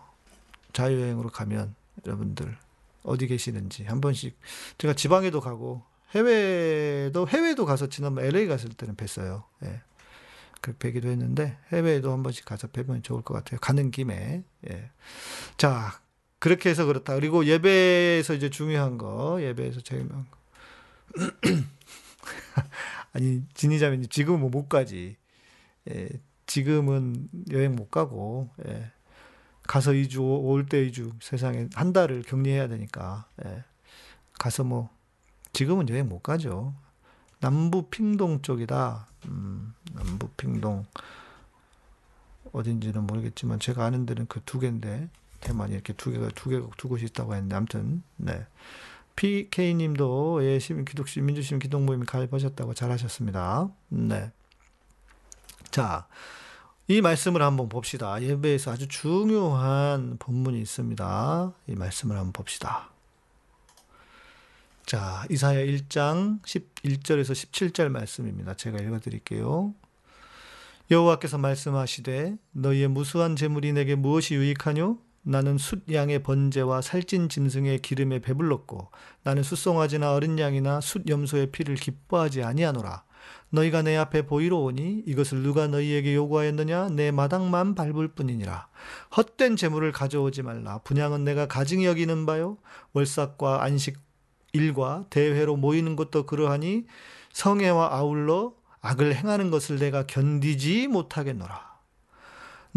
자유여행으로 가면 여러분들 어디 계시는지 한 번씩 제가 지방에도 가고 해외도 해외도 가서 지난번 LA 갔을 때는 뵀어요. 예. 그렇게 뵈기도 했는데 해외에도 한 번씩 가서 뵈면 좋을 것 같아요. 가는 김에 예. 자 그렇게 해서 그렇다. 그리고 예배에서 이제 중요한 거, 예배에서 제일 중요한 거. 아니 지니자면 지금은 뭐 못 가지. 예, 지금은 여행 못 가고 예, 가서 2주 올 때 2주 세상에 한 달을 격리해야 되니까 예, 가서 뭐 지금은 여행 못 가죠. 남부 핑동 쪽이다. 음, 남부 핑동 어딘지는 모르겠지만 제가 아는 데는 그 두 개인데 대만이 이렇게 두 개가 두 개가 두 곳이 있다고 했는데 아무튼 네. PK님도 예, 시민 기독시 민주 시민 기독 모임 가입하셨다고 잘하셨습니다. 네. 자, 이 말씀을 한번 봅시다. 예배에서 아주 중요한 본문이 있습니다. 이 말씀을 한번 봅시다. 자, 이사야 1장 11절에서 17절 말씀입니다. 제가 읽어 드릴게요. 여호와께서 말씀하시되 너희의 무수한 재물이 내게 무엇이 유익하뇨? 나는 숫양의 번제와 살찐 짐승의 기름에 배불렀고 나는 숫송아지나 어린 양이나 숫염소의 피를 기뻐하지 아니하노라. 너희가 내 앞에 보이러 오니 이것을 누가 너희에게 요구하였느냐? 내 마당만 밟을 뿐이니라. 헛된 재물을 가져오지 말라. 분양은 내가 가증히 여기는 바요. 월삭과 안식 일과 대회로 모이는 것도 그러하니 성애와 아울러 악을 행하는 것을 내가 견디지 못하겠노라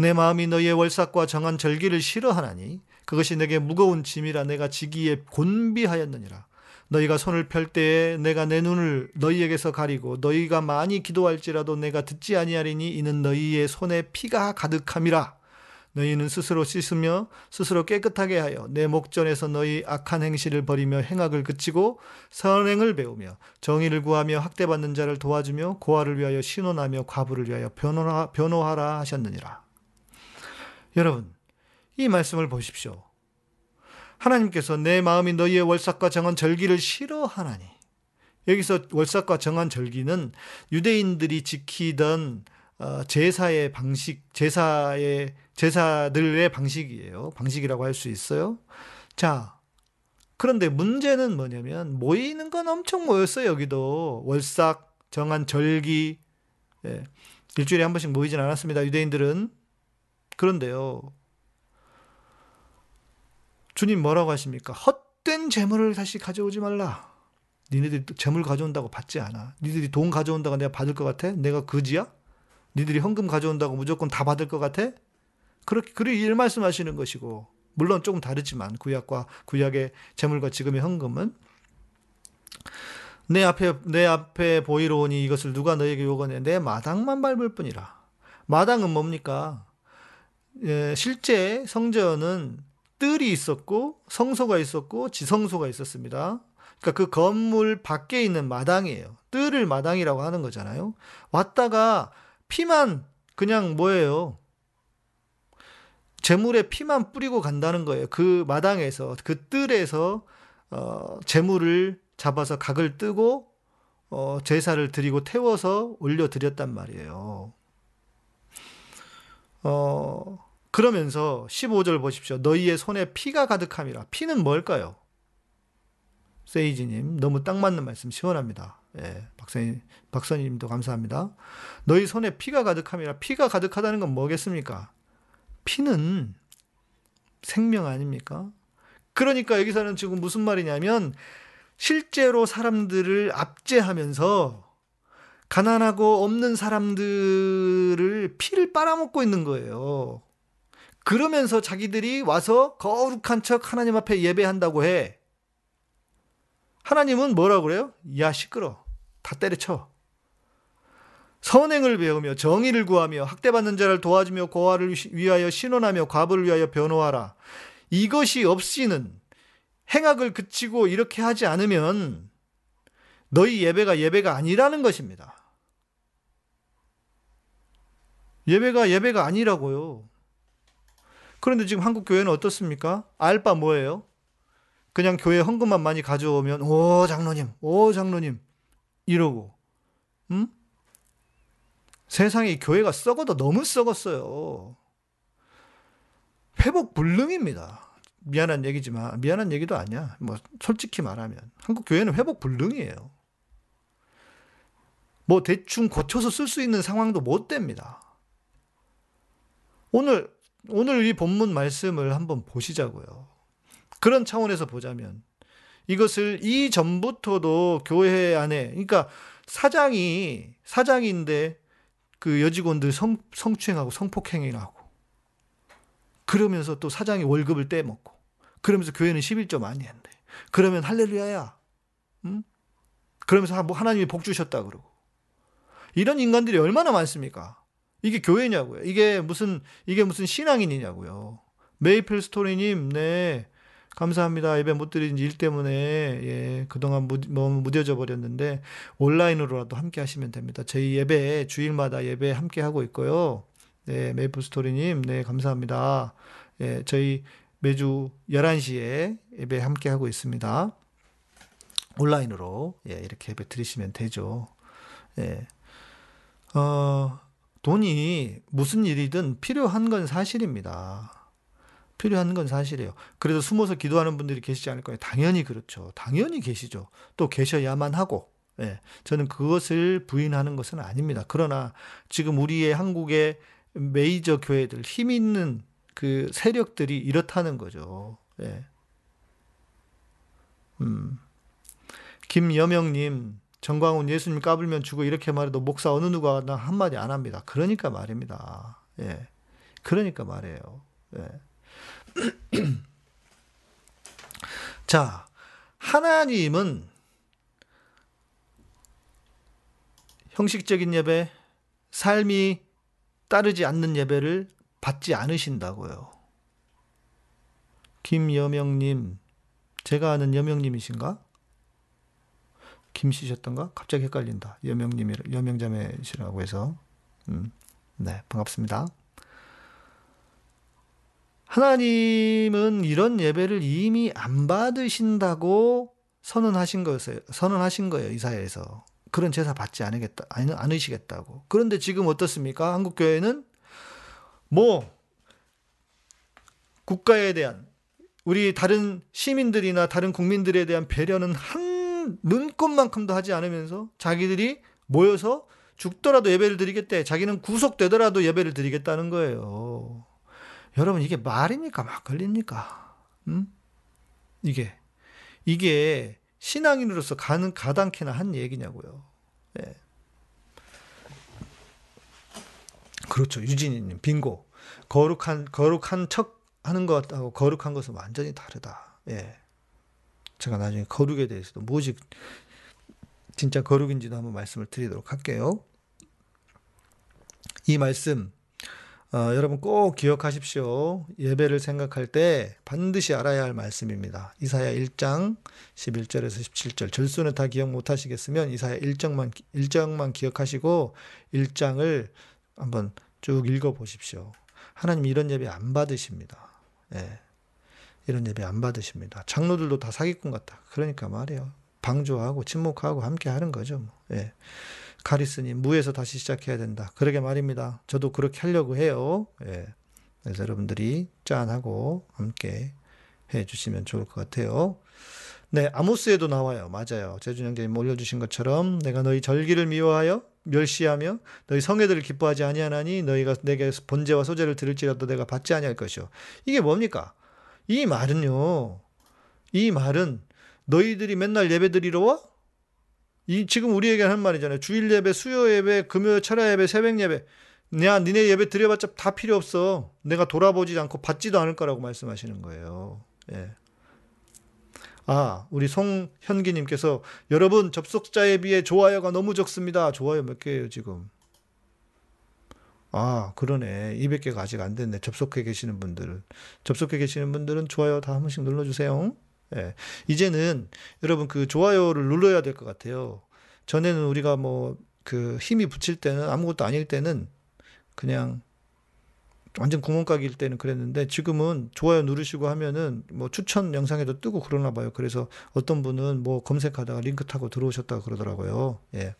내 마음이 너희의 월삭과 정한 절기를 싫어하나니 그것이 내게 무거운 짐이라 내가 지기에 곤비하였느니라 너희가 손을 펼 때에 내가 내 눈을 너희에게서 가리고 너희가 많이 기도할지라도 내가 듣지 아니하리니 이는 너희의 손에 피가 가득함이라 너희는 스스로 씻으며 스스로 깨끗하게 하여 내 목전에서 너희 악한 행실을 버리며 행악을 그치고 선행을 배우며 정의를 구하며 학대받는 자를 도와주며 고아를 위하여 신원하며 과부를 위하여 변호하, 변호하라 하셨느니라. 여러분, 이 말씀을 보십시오. 하나님께서 내 마음이 너희의 월삭과 정한 절기를 싫어하나니. 여기서 월삭과 정한 절기는 유대인들이 지키던 어, 제사의 방식, 제사의 제사들의 방식이에요. 방식이라고 할 수 있어요. 자, 그런데 문제는 뭐냐면 모이는 건 엄청 모였어요. 여기도 월삭 정한 절기 예. 일주일에 한 번씩 모이진 않았습니다. 유대인들은 그런데요. 주님 뭐라고 하십니까? 헛된 재물을 다시 가져오지 말라. 니네들이 재물 가져온다고 받지 않아. 니들이 돈 가져온다고 내가 받을 것 같아? 내가 그지야? 니들이 헌금 가져온다고 무조건 다 받을 것 같아? 그렇게 그리 일 말씀하시는 것이고 물론 조금 다르지만 구약과 구약의 재물과 지금의 헌금은 내 앞에 내 앞에 보이러 오니 이것을 누가 너에게 요구하냐 내 마당만 밟을 뿐이라 마당은 뭡니까 예, 실제 성전은 뜰이 있었고 성소가 있었고 지성소가 있었습니다. 그러니까 그 건물 밖에 있는 마당이에요. 뜰을 마당이라고 하는 거잖아요. 왔다가 피만 그냥 뭐예요? 재물에 피만 뿌리고 간다는 거예요. 그 마당에서 그 뜰에서 어, 재물을 잡아서 각을 뜨고 어, 제사를 드리고 태워서 올려 드렸단 말이에요. 어, 그러면서 15절 보십시오. 너희의 손에 피가 가득함이라. 피는 뭘까요? 세이지님, 너무 딱 맞는 말씀 시원합니다. 예, 박사님, 박사님도 감사합니다. 너희 손에 피가 가득함이라. 피가 가득하다는 건 뭐겠습니까? 피는 생명 아닙니까? 그러니까 여기서는 지금 무슨 말이냐면, 실제로 사람들을 압제하면서 가난하고 없는 사람들을 피를 빨아먹고 있는 거예요. 그러면서 자기들이 와서 거룩한 척 하나님 앞에 예배한다고 해. 하나님은 뭐라고 그래요? 야, 시끄러. 다 때려쳐. 선행을 배우며 정의를 구하며 학대받는 자를 도와주며 고아를 위하여 신원하며 과부를 위하여 변호하라. 이것이 없이는 행악을 그치고 이렇게 하지 않으면 너희 예배가 예배가 아니라는 것입니다. 예배가 예배가 아니라고요. 그런데 지금 한국 교회는 어떻습니까? 알바 뭐예요? 그냥 교회 헌금만 많이 가져오면 오 장로님, 오 장로님 이러고, 음? 세상에 교회가 썩어도 너무 썩었어요. 회복 불능입니다. 미안한 얘기지만 미안한 얘기도 아니야. 뭐 솔직히 말하면 한국 교회는 회복 불능이에요. 뭐 대충 고쳐서 쓸 수 있는 상황도 못 됩니다. 오늘 오늘 이 본문 말씀을 한번 보시자고요. 그런 차원에서 보자면 이것을 이 전부터도 교회 안에 그러니까 사장이 사장인데 그 여직원들 성, 성추행하고 성폭행을 하고 그러면서 또 사장이 월급을 떼먹고 그러면서 교회는 11조 많이 한대. 그러면 할렐루야야. 응? 그러면서 뭐 하나님이 복 주셨다 그러고. 이런 인간들이 얼마나 많습니까? 이게 교회냐고요. 이게 무슨 이게 무슨 신앙인이냐고요. 메이플 스토리님, 네. 감사합니다. 예배 못 드린 일 때문에, 예, 그동안 무, 뭐, 무뎌져 버렸는데, 온라인으로라도 함께 하시면 됩니다. 저희 예배, 주일마다 예배 함께 하고 있고요. 네, 메이플 스토리님, 네, 감사합니다. 예, 저희 매주 11시에 예배 함께 하고 있습니다. 온라인으로, 예, 이렇게 예배 드리시면 되죠. 예. 어, 돈이 무슨 일이든 필요한 건 사실입니다. 필요한 건 사실이에요. 그래도 숨어서 기도하는 분들이 계시지 않을 거예요. 당연히 그렇죠. 당연히 계시죠. 또 계셔야만 하고. 예. 저는 그것을 부인하는 것은 아닙니다. 그러나 지금 우리의 한국의 메이저 교회들, 힘 있는 그 세력들이 이렇다는 거죠. 예. 음. 김여명님, 정광훈 예수님 까불면 주고 이렇게 말해도 목사 어느 누가 나 한마디 안 합니다. 그러니까 말입니다. 예. 그러니까 말이에요. 예. 자, 하나님은 형식적인 예배, 삶이 따르지 않는 예배를 받지 않으신다고요. 김여명님, 제가 아는 여명님이신가? 김씨셨던가? 갑자기 헷갈린다. 여명님이, 여명자매시라고 해서. 음, 네, 반갑습니다. 하나님은 이런 예배를 이미 안 받으신다고 선언하신 거였어요. 선언하신 거예요, 이사야에서. 그런 제사 받지 않으겠다, 않으시겠다고. 그런데 지금 어떻습니까? 한국교회는 뭐, 국가에 대한, 우리 다른 시민들이나 다른 국민들에 대한 배려는 한 눈꽃만큼도 하지 않으면서 자기들이 모여서 죽더라도 예배를 드리겠대. 자기는 구속되더라도 예배를 드리겠다는 거예요. 여러분 이게 말입니까 막걸리입니까? 음? 이게 이게 신앙인으로서 가는 가당키나 한 얘기냐고요. 예. 그렇죠 유진이님 빙고 거룩한 거룩한 척 하는 것하고 거룩한 것은 완전히 다르다. 예. 제가 나중에 거룩에 대해서도 무엇이 진짜 거룩인지도 한번 말씀을 드리도록 할게요. 이 말씀 어, 여러분 꼭 기억하십시오. 예배를 생각할 때 반드시 알아야 할 말씀입니다. 이사야 1장 11절에서 17절. 절수는 다 기억 못 하시겠으면 이사야 1장만 1장만 기억하시고 1장을 한번 쭉 읽어 보십시오. 하나님 이런 예배 안 받으십니다. 예. 이런 예배 안 받으십니다. 장로들도 다 사기꾼 같다. 그러니까 말이에요. 방조하고 침묵하고 함께 하는 거죠. 뭐. 예. 가리스님 무에서 다시 시작해야 된다. 그러게 말입니다. 저도 그렇게 하려고 해요. 예. 그래서 여러분들이 짠하고 함께 해 주시면 좋을 것 같아요. 네, 아모스에도 나와요. 맞아요. 재준 형제님 올려주신 것처럼 내가 너희 절기를 미워하여 멸시하며 너희 성회들을 기뻐하지 아니하나니 너희가 내게 번제와 소제를 들을지라도 내가 받지 아니할 것이요. 이게 뭡니까? 이 말은요. 이 말은 너희들이 맨날 예배 드리러 와? 이 지금 우리에게 하는 말이잖아요. 주일 예배, 수요 예배, 금요 철야 예배, 새벽 예배. 야, 니네 예배 드려봤자 다 필요 없어. 내가 돌아보지 않고 받지도 않을 거라고 말씀하시는 거예요. 예. 아, 우리 송현기님께서 여러분 접속자에 비해 좋아요가 너무 적습니다. 좋아요 몇 개예요 지금? 아, 그러네. 200개가 아직 안 됐네. 접속해 계시는 분들은. 접속해 계시는 분들은 좋아요 다 한 번씩 눌러주세요. 예. 이제는 여러분 그 좋아요를 눌러야 될 것 같아요. 전에는 우리가 뭐 그 힘이 붙일 때는 아무것도 아닐 때는 그냥 완전 구멍가게일 때는 그랬는데 지금은 좋아요 누르시고 하면은 뭐 추천 영상에도 뜨고 그러나 봐요. 그래서 어떤 분은 뭐 검색하다가 링크 타고 들어오셨다 그러더라고요. 예.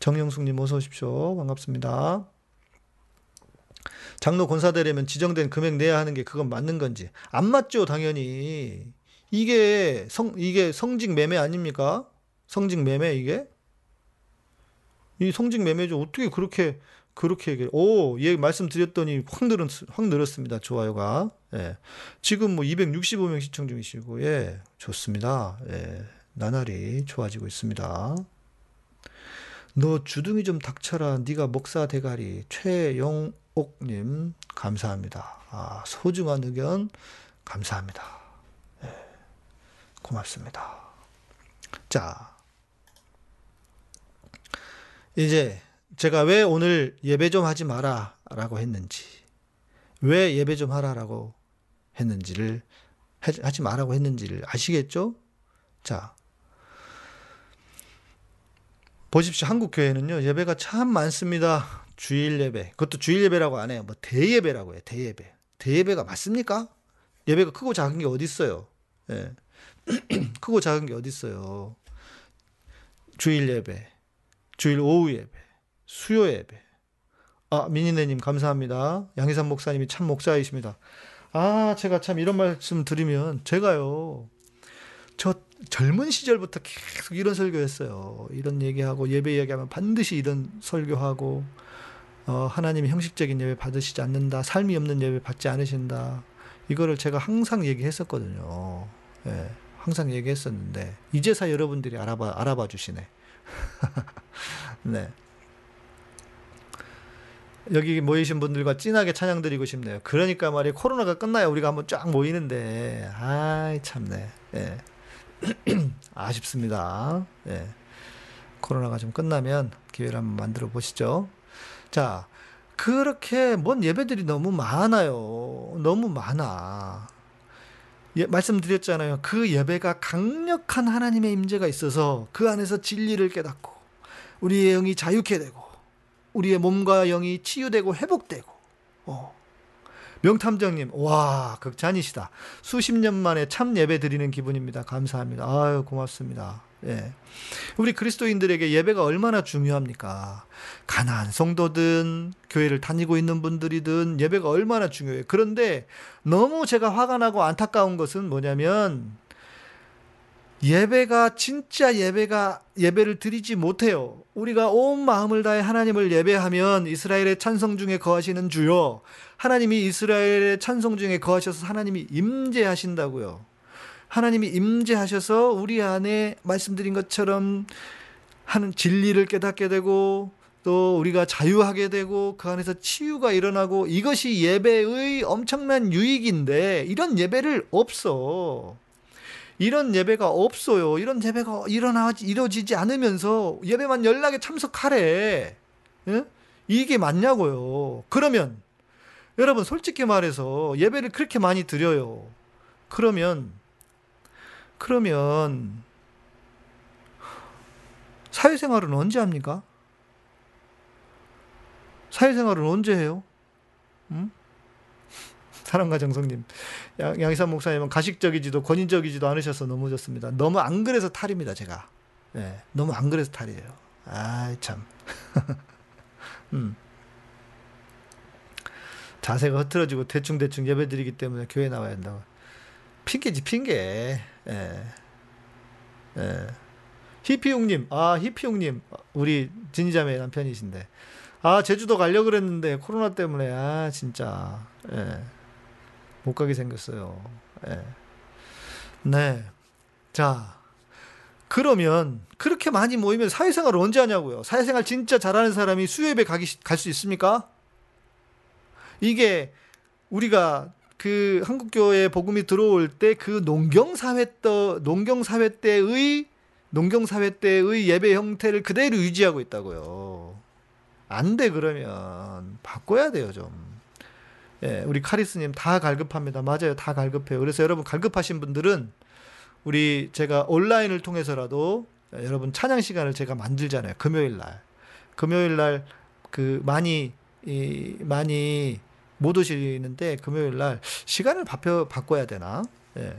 정영숙님 어서 오십시오. 반갑습니다. 장로 권사되려면 지정된 금액 내야 하는 게 그건 맞는 건지 안 맞죠 당연히 이게 성 이게 성직 매매 아닙니까? 성직 매매 이게 이 성직 매매죠. 어떻게 그렇게 그렇게 얘기해. 오, 얘 말씀드렸더니 확 늘었 확 늘었습니다. 좋아요가. 예. 지금 뭐 265명 시청 중이시고 예. 좋습니다. 예. 나날이 좋아지고 있습니다. 너 주둥이 좀 닥쳐라. 네가 목사 대가리. 최영 옥님 감사합니다. 아, 소중한 의견 감사합니다. 네, 고맙습니다. 자, 이제 제가 왜 오늘 예배 좀 하지 마라 라고 했는지, 왜 예배 좀 하라 라고 했는지를, 하지 마라고 했는지를 아시겠죠? 자, 보십시오. 한국 교회는요, 예배가 참 많습니다. 주일 예배. 그것도 주일 예배라고 안 해요. 뭐 대예배라고 해요. 대예배. 대예배가 맞습니까? 예배가 크고 작은 게 어디 있어요? 예. 크고 작은 게 어디 있어요? 주일 예배, 주일 오후 예배, 수요 예배. 아, 미니네님 감사합니다. 양희삼 목사님이 참 목사이십니다. 아, 제가 참 이런 말씀 드리면 제가요. 저 젊은 시절부터 계속 이런 설교했어요. 이런 얘기하고 예배 이야기하면 반드시 이런 설교하고 어, 하나님이 형식적인 예배 받으시지 않는다. 삶이 없는 예배 받지 않으신다. 이거를 제가 항상 얘기했었거든요. 예, 항상 얘기했었는데 이제사 여러분들이 알아봐 알아봐 주시네. 네. 여기 모이신 분들과 진하게 찬양 드리고 싶네요. 그러니까 말이 코로나가 끝나야 우리가 한번 쫙 모이는데 아이 참네. 예. 아쉽습니다. 예. 코로나가 좀 끝나면 기회를 한번 만들어 보시죠. 자, 그렇게 뭔 예배들이 너무 많아요. 너무 많아. 예, 말씀드렸잖아요. 그 예배가 강력한 하나님의 임재가 있어서 그 안에서 진리를 깨닫고 우리의 영이 자유케 되고 우리의 몸과 영이 치유되고 회복되고 어. 명탐정님, 와, 극찬이시다. 수십 년 만에 참 예배 드리는 기분입니다. 감사합니다. 아유, 고맙습니다. 예. 우리 그리스도인들에게 예배가 얼마나 중요합니까? 가난한 성도든 교회를 다니고 있는 분들이든 예배가 얼마나 중요해요. 그런데 너무 제가 화가 나고 안타까운 것은 뭐냐면 예배가 진짜 예배가 예배를 드리지 못해요. 우리가 온 마음을 다해 하나님을 예배하면 이스라엘의 찬성 중에 거하시는 주요. 하나님이 이스라엘의 찬송 중에 거하셔서 하나님이 임재하신다고요. 하나님이 임재하셔서 우리 안에 말씀드린 것처럼 하는 진리를 깨닫게 되고 또 우리가 자유하게 되고 그 안에서 치유가 일어나고 이것이 예배의 엄청난 유익인데 이런 예배를 없어. 이런 예배가 없어요. 이런 예배가 일어나 이루어지지 않으면서 예배만 연락에 참석하래. 예? 이게 맞냐고요. 그러면 여러분 솔직히 말해서 예배를 그렇게 많이 드려요. 그러면 그러면 사회생활은 언제 합니까? 사회생활은 언제 해요? 응? 사랑과 정성님, 양희삼 목사님은 가식적이지도 권위적이지도 않으셔서 너무 좋습니다. 너무 안 그래서 탈입니다, 제가. 네, 너무 안 그래서 탈이에요. 아 참. 음. 자세가 흐트러지고 대충대충 예배드리기 때문에 교회 나와야 한다고. 핑계지, 핑계. 예. 예. 히피용님, 아, 히피용님. 우리 진지자매 남편이신데. 아, 제주도 가려고 그랬는데, 코로나 때문에, 아, 진짜. 예. 못 가게 생겼어요. 예. 네. 자. 그러면, 그렇게 많이 모이면 사회생활을 언제 하냐고요? 사회생활 진짜 잘하는 사람이 수요예배 가기, 갈 수 있습니까? 이게 우리가 그 한국 교회 복음이 들어올 때 그 농경 사회 때 농경 사회 때의 농경 사회 때의 예배 형태를 그대로 유지하고 있다고요. 안 돼 그러면 바꿔야 돼요 좀. 예, 우리 카리스님 다 갈급합니다. 맞아요, 다 갈급해요. 그래서 여러분 갈급하신 분들은 우리 제가 온라인을 통해서라도 여러분 찬양 시간을 제가 만들잖아요. 금요일 날, 금요일 날 그 많이 이 많이 못 오시는데 금요일 날 시간을 바꿔, 바꿔야 되나? 예.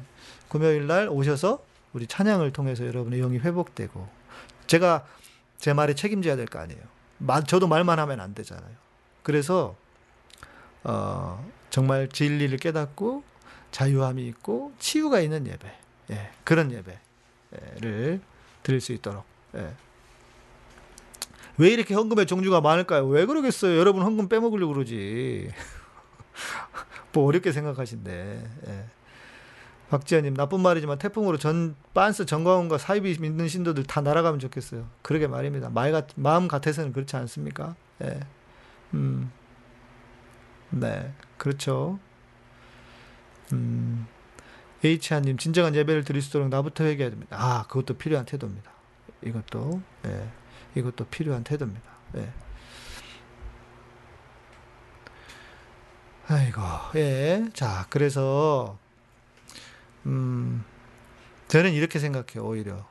금요일 날 오셔서 우리 찬양을 통해서 여러분의 영이 회복되고 제가 제 말에 책임져야 될 거 아니에요. 말, 저도 말만 하면 안 되잖아요. 그래서 어, 정말 진리를 깨닫고 자유함이 있고 치유가 있는 예배, 예, 그런 예배를 드릴 수 있도록. 예. 왜 이렇게 헌금의 종류가 많을까요? 왜 그러겠어요? 여러분 헌금 빼먹으려고 그러지. 뭐 어렵게 생각하신데. 예. 박지현님 나쁜 말이지만 태풍으로 전 빤스 정광훈과 사이비 믿는 신도들 다 날아가면 좋겠어요. 그러게 말입니다. 말 같, 마음 같아서는 그렇지 않습니까? 예. 음. 네, 그렇죠. 음. H한님 진정한 예배를 드릴 수 있도록 나부터 회개해야 됩니다. 아, 그것도 필요한 태도입니다. 이것도 예, 이것도 필요한 태도입니다. 예. 아이고, 예. 자, 그래서 음, 저는 이렇게 생각해요, 오히려.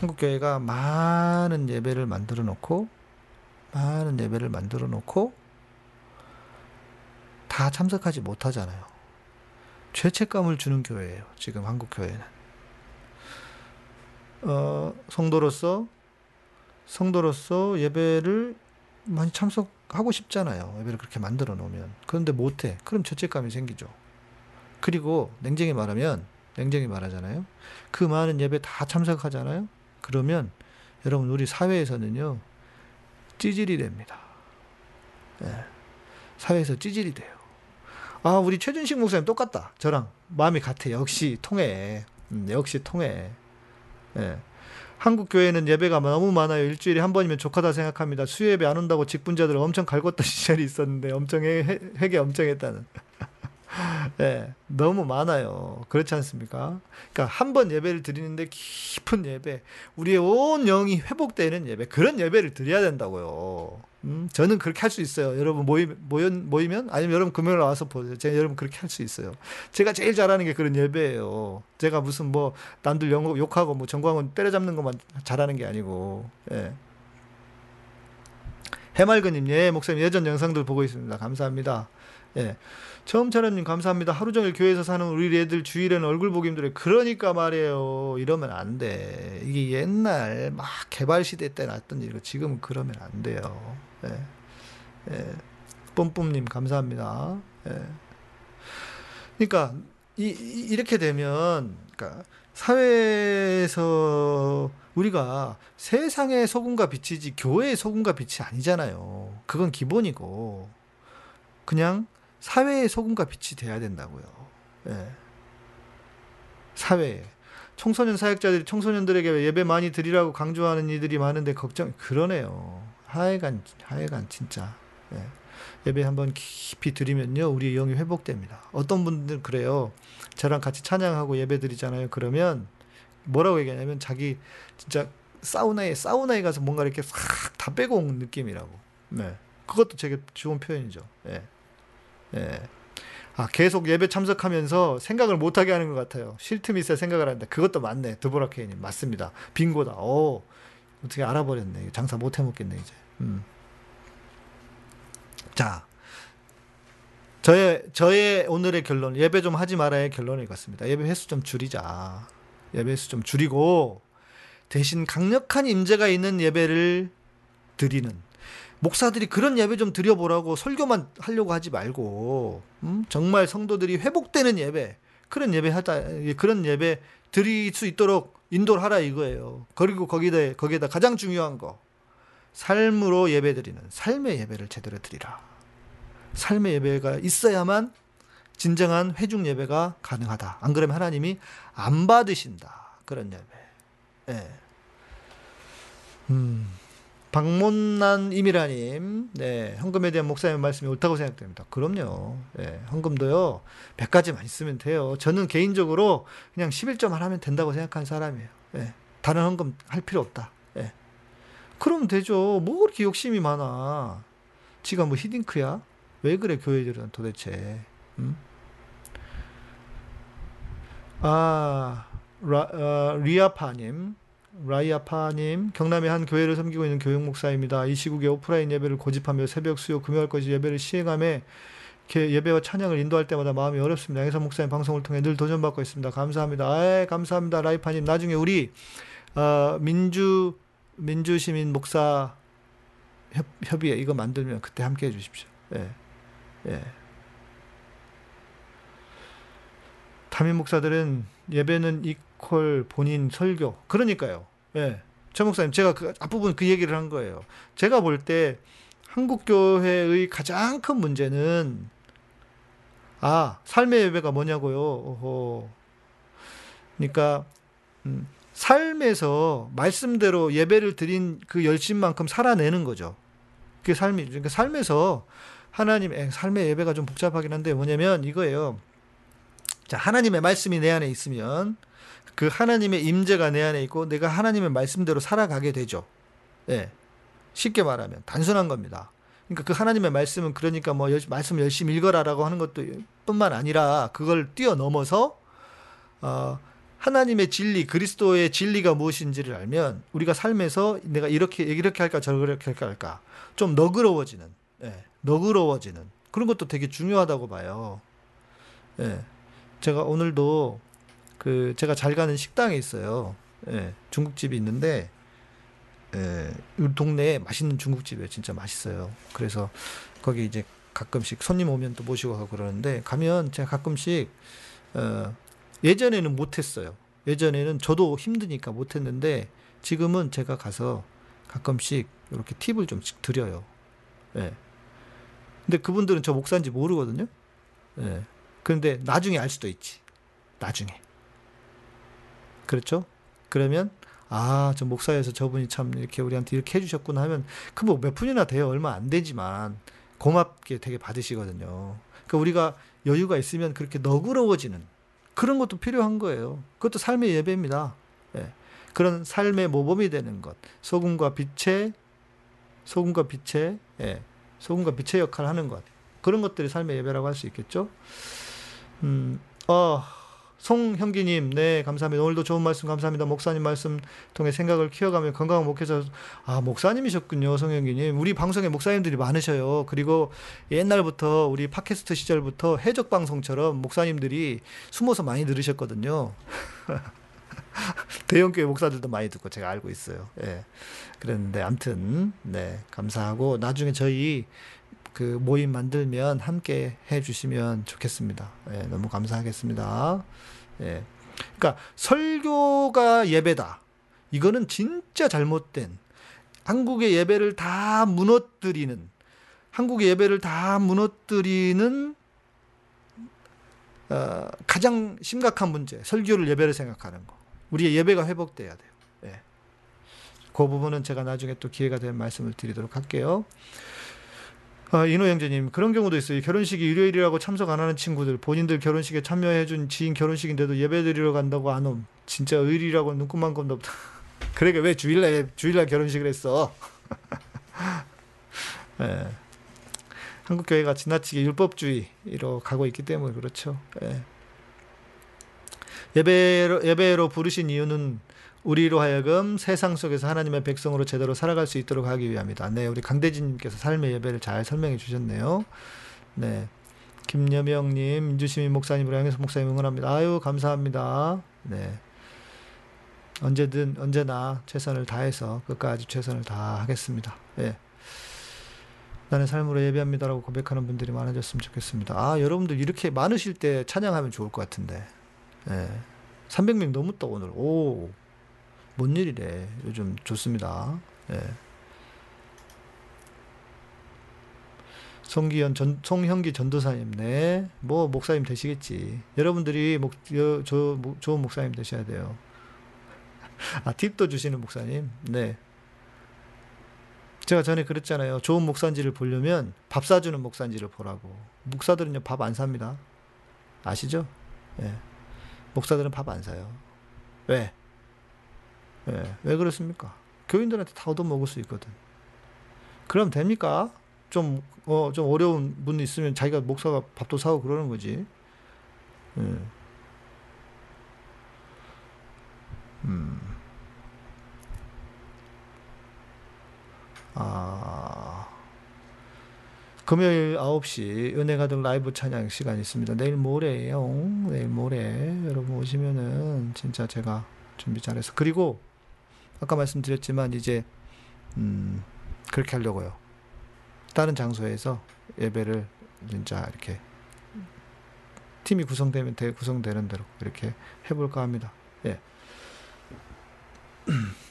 한국교회가 많은 예배를 만들어 놓고, 많은 예배를 만들어 놓고, 다 참석하지 못하잖아요. 죄책감을 주는 교회예요, 지금 한국교회는. 어, 성도로서, 성도로서 예배를 많이 참석 하고 싶잖아요. 예배를 그렇게 만들어 놓으면. 그런데 못해. 그럼 죄책감이 생기죠. 그리고 냉정히 말하면 냉정히 말하잖아요. 그 많은 예배 다 참석하잖아요. 그러면 여러분 우리 사회에서는요 찌질이 됩니다. 예. 사회에서 찌질이 돼요. 아 우리 최준식 목사님 똑같다. 저랑 마음이 같아. 역시 통해. 음, 역시 통해. 예. 한국 교회는 예배가 너무 많아요. 일주일에 한 번이면 족하다 생각합니다. 수요 예배 안 온다고 직분자들 엄청 갈궜던 시절이 있었는데 엄청 회, 회개 엄청 했다는. 네, 너무 많아요. 그렇지 않습니까? 그러니까 한 번 예배를 드리는데 깊은 예배, 우리의 온 영이 회복되는 예배, 그런 예배를 드려야 된다고요. 음, 저는 그렇게 할 수 있어요. 여러분 모이, 모여, 모이면, 아니면 여러분 금요일 와서 보세요. 제가 여러분 그렇게 할 수 있어요. 제가 제일 잘하는 게 그런 예배예요. 제가 무슨 뭐, 남들 영, 욕하고 뭐 정광훈 때려잡는 것만 잘하는 게 아니고, 예. 해맑은님, 예, 목사님 예전 영상들 보고 있습니다. 감사합니다. 예. 처음처럼님 감사합니다. 하루 종일 교회에서 사는 우리 애들 주일에는 얼굴 보기 힘들어요. 그러니까 말이에요. 이러면 안 돼. 이게 옛날 막 개발 시대 때 났던 일이고 지금 그러면 안 돼요. 예. 예. 뿜뿜님 감사합니다. 예. 그러니까 이, 이 렇게 되면 그러니까 사회에서 우리가 세상의 소금과 빛이지 교회의 소금과 빛이 아니잖아요. 그건 기본이고 그냥 사회의 소금과 빛이 돼야 된다고요. 예. 사회에. 청소년 사역자들이 청소년들에게 예배 많이 드리라고 강조하는 이들이 많은데 걱정, 그러네요. 하여간, 하여간 진짜. 예. 예배 한번 깊이 드리면요, 우리 영이 회복됩니다. 어떤 분들은 그래요. 저랑 같이 찬양하고 예배 드리잖아요. 그러면 뭐라고 얘기하냐면 자기 진짜 사우나에, 사우나에 가서 뭔가 이렇게 싹 다 빼고 온 느낌이라고. 네. 그것도 되게 좋은 표현이죠. 예. 예. 아, 계속 예배 참석하면서 생각을 못하게 하는 것 같아요. 쉴 틈이 있어야 생각을 한다. 그것도 맞네. 드보라 케이님. 맞습니다. 빙고다. 오, 어떻게 알아버렸네. 장사 못 해먹겠네, 이제. 음. 자. 저의, 저의 오늘의 결론. 예배 좀 하지 말아의 결론을 읽었습니다. 예배 횟수 좀 줄이자. 예배 횟수 좀 줄이고, 대신 강력한 임재가 있는 예배를 드리는 목사들이 그런 예배 좀 드려보라고 설교만 하려고 하지 말고 음? 정말 성도들이 회복되는 예배 그런 예배 하다 그런 예배 드릴 수 있도록 인도를 하라 이거예요. 그리고 거기다 거기에다 가장 중요한 거 삶으로 예배 드리는 삶의 예배를 제대로 드리라. 삶의 예배가 있어야만 진정한 회중 예배가 가능하다. 안 그러면 하나님이 안 받으신다. 그런 예배. 예. 음. 박문난 이미라님, 네, 헌금에 대한 목사님 말씀이 옳다고 생각됩니다. 그럼요. 네, 헌금도요, 100가지만 있으면 돼요. 저는 개인적으로 그냥 11점만 하면 된다고 생각하는 사람이에요. 네, 다른 헌금 할 필요 없다. 네. 그러면 되죠. 뭐 그렇게 욕심이 많아. 지가 뭐 히딩크야? 왜 그래, 교회들은 도대체. 음? 아, 라, 어, 리아파님. 라이아파님, 경남의 한 교회를 섬기고 있는 교육 목사입니다. 이 시국에 오프라인 예배를 고집하며 새벽 수요 금요일 것이 예배를 시행함에 예배와 찬양을 인도할 때마다 마음이 어렵습니다. 양선 목사님 방송을 통해 늘 도전받고 있습니다. 감사합니다. 아, 감사합니다. 라이파님. 나중에 우리 어, 민주 민주시민 목사 협, 협의회 이거 만들면 그때 함께 해주십시오. 예, 예. 담임 목사들은 예배는 이퀄 본인 설교. 그러니까요. 예. 최 목사님, 제가 그 앞부분 그 얘기를 한 거예요. 제가 볼 때 한국교회의 가장 큰 문제는 아, 삶의 예배가 뭐냐고요. 어허. 그러니까 음, 삶에서 말씀대로 예배를 드린 그 열심만큼 살아내는 거죠. 그게 삶이 그러니까 삶에서 하나님 의 삶의 예배가 좀 복잡하긴 한데 뭐냐면 이거예요. 자, 하나님의 말씀이 내 안에 있으면 그 하나님의 임재가 내 안에 있고 내가 하나님의 말씀대로 살아가게 되죠. 예. 쉽게 말하면 단순한 겁니다. 그러니까 그 하나님의 말씀은 그러니까 뭐 말씀 열심히 읽어라라고 하는 것도 뿐만 아니라 그걸 뛰어넘어서 어 하나님의 진리, 그리스도의 진리가 무엇인지를 알면 우리가 삶에서 내가 이렇게 이렇게 할까 저렇게 할까 좀 너그러워지는, 예, 너그러워지는 그런 것도 되게 중요하다고 봐요. 예, 제가 오늘도 그 제가 잘 가는 식당에 있어요. 예, 중국집이 있는데 예, 우리 동네에 맛있는 중국집이에요. 진짜 맛있어요. 그래서 거기 이제 가끔씩 손님 오면 또 모시고 가고 그러는데 가면 제가 가끔씩 어, 예전에는 못했어요. 예전에는 저도 힘드니까 못했는데 지금은 제가 가서 가끔씩 이렇게 팁을 좀 드려요. 예. 근데 그분들은 저 목사인지 모르거든요. 예. 그런데 나중에 알 수도 있지. 나중에. 그렇죠? 그러면 아, 저 목사에서 저분이 참 이렇게 우리한테 이렇게 해주셨구나 하면 그 뭐몇 푼이나 돼요. 얼마 안 되지만 고맙게 되게 받으시거든요. 그러니까 우리가 여유가 있으면 그렇게 너그러워지는 그런 것도 필요한 거예요. 그것도 삶의 예배입니다. 예. 그런 삶의 모범이 되는 것. 소금과 빛의 소금과 빛의 예. 소금과 빛의 역할을 하는 것. 그런 것들이 삶의 예배라고 할 수 있겠죠. 음, 어, 송형기님, 네, 감사합니다. 오늘도 좋은 말씀 감사합니다. 목사님 말씀 통해 생각을 키워가며 건강한 목회자, 아, 목사님이셨군요, 송형기님. 우리 방송에 목사님들이 많으셔요. 그리고 옛날부터, 우리 팟캐스트 시절부터 해적 방송처럼 목사님들이 숨어서 많이 들으셨거든요. 대형교회 목사들도 많이 듣고 제가 알고 있어요. 예. 그랬는데, 암튼, 네, 감사하고, 나중에 저희 그 모임 만들면 함께 해 주시면 좋겠습니다. 예, 너무 감사하겠습니다. 예. 그러니까 설교가 예배다. 이거는 진짜 잘못된 한국의 예배를 다 무너뜨리는 한국의 예배를 다 무너뜨리는 어, 가장 심각한 문제. 설교를 예배를 생각하는 거. 우리의 예배가 회복돼야 돼요. 예. 그 부분은 제가 나중에 또 기회가 되면 말씀을 드리도록 할게요. 아, 인호 형제님 그런 경우도 있어요. 결혼식이 일요일이라고 참석 안 하는 친구들 본인들 결혼식에 참여해준 지인 결혼식인데도 예배드리러 간다고 안 옴. 진짜 의리라고 눈곱만 검다. 그러니까 왜 주일날 주일날 결혼식을 했어? 예. 한국 교회가 지나치게 율법주의로 가고 있기 때문에 그렇죠. 예. 예배로 예배로 부르신 이유는 우리로 하여금 세상 속에서 하나님의 백성으로 제대로 살아갈 수 있도록 하기 위함이다. 네, 우리 강대진님께서 삶의 예배를 잘 설명해 주셨네요. 네. 김여명님, 민주시민 목사님으로 양해서 목사님 응원합니다. 아유, 감사합니다. 네. 언제든, 언제나 최선을 다해서 끝까지 최선을 다하겠습니다. 예. 나는 삶으로 예배합니다라고 고백하는 분들이 많아졌으면 좋겠습니다. 아, 여러분들 이렇게 많으실 때 찬양하면 좋을 것 같은데. 예. 300명 넘었다, 오늘. 오. 뭔 일이래. 요즘 좋습니다. 예. 송기현 전, 송형기 전도사님, 네. 뭐, 목사님 되시겠지. 여러분들이 목, 여, 저, 목, 좋은 목사님 되셔야 돼요. 아, 팁도 주시는 목사님? 네. 제가 전에 그랬잖아요. 좋은 목사인지를 보려면 밥 사주는 목사인지를 보라고. 목사들은요, 밥 안 삽니다. 아시죠? 예. 목사들은 밥 안 사요. 왜? 예, 왜 그렇습니까? 교인들한테 다 얻어먹을 수 있거든. 그럼 됩니까? 좀, 어, 좀 어려운 분 있으면 자기가 목사가 밥도 사고 그러는 거지. 예. 음. 아. 금요일 9시 은혜 가득 라이브 찬양 시간 있습니다. 내일 모레예요. 내일 모레 여러분 오시면은 진짜 제가 준비 잘해서 그리고 아까 말씀드렸지만 이제 음, 그렇게 하려고요. 다른 장소에서 예배를 진짜 이렇게 팀이 구성되면 대 구성되는 대로 이렇게 해볼까 합니다. 예.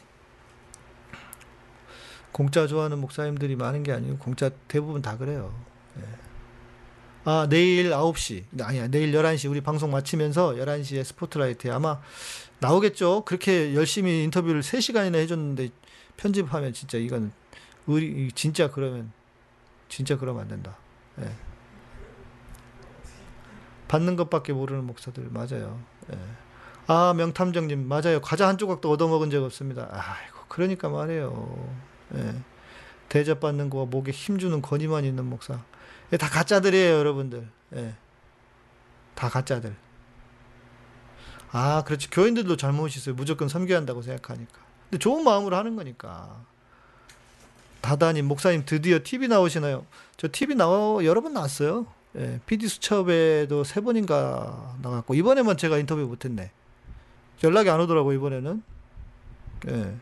공짜 좋아하는 목사님들이 많은 게 아니고 공짜 대부분 다 그래요. 예. 아, 내일 9시. 아니야, 내일 11시. 우리 방송 마치면서 11시에 스포트라이트에 아마 나오겠죠? 그렇게 열심히 인터뷰를 3시간이나 해줬는데 편집하면 진짜 이건, 의리, 진짜 그러면, 진짜 그러면 안 된다. 예. 받는 것밖에 모르는 목사들, 맞아요. 예. 아, 명탐정님, 맞아요. 과자 한 조각도 얻어먹은 적 없습니다. 아이고, 그러니까 말이에요. 예. 대접받는 거와 목에 힘주는 권위만 있는 목사. 예, 다 가짜들이에요, 여러분들. 예. 다 가짜들. 아, 그렇지. 교인들도 잘못이 있어요. 무조건 섬겨야 한다고 생각하니까. 근데 좋은 마음으로 하는 거니까. 다다님, 목사님 드디어 TV 나오시나요? 저 TV 나와, 여러 번 나왔어요. 예, PD 수첩에도 세 번인가 나갔고, 이번에만 제가 인터뷰 못했네. 연락이 안 오더라고, 이번에는. 예.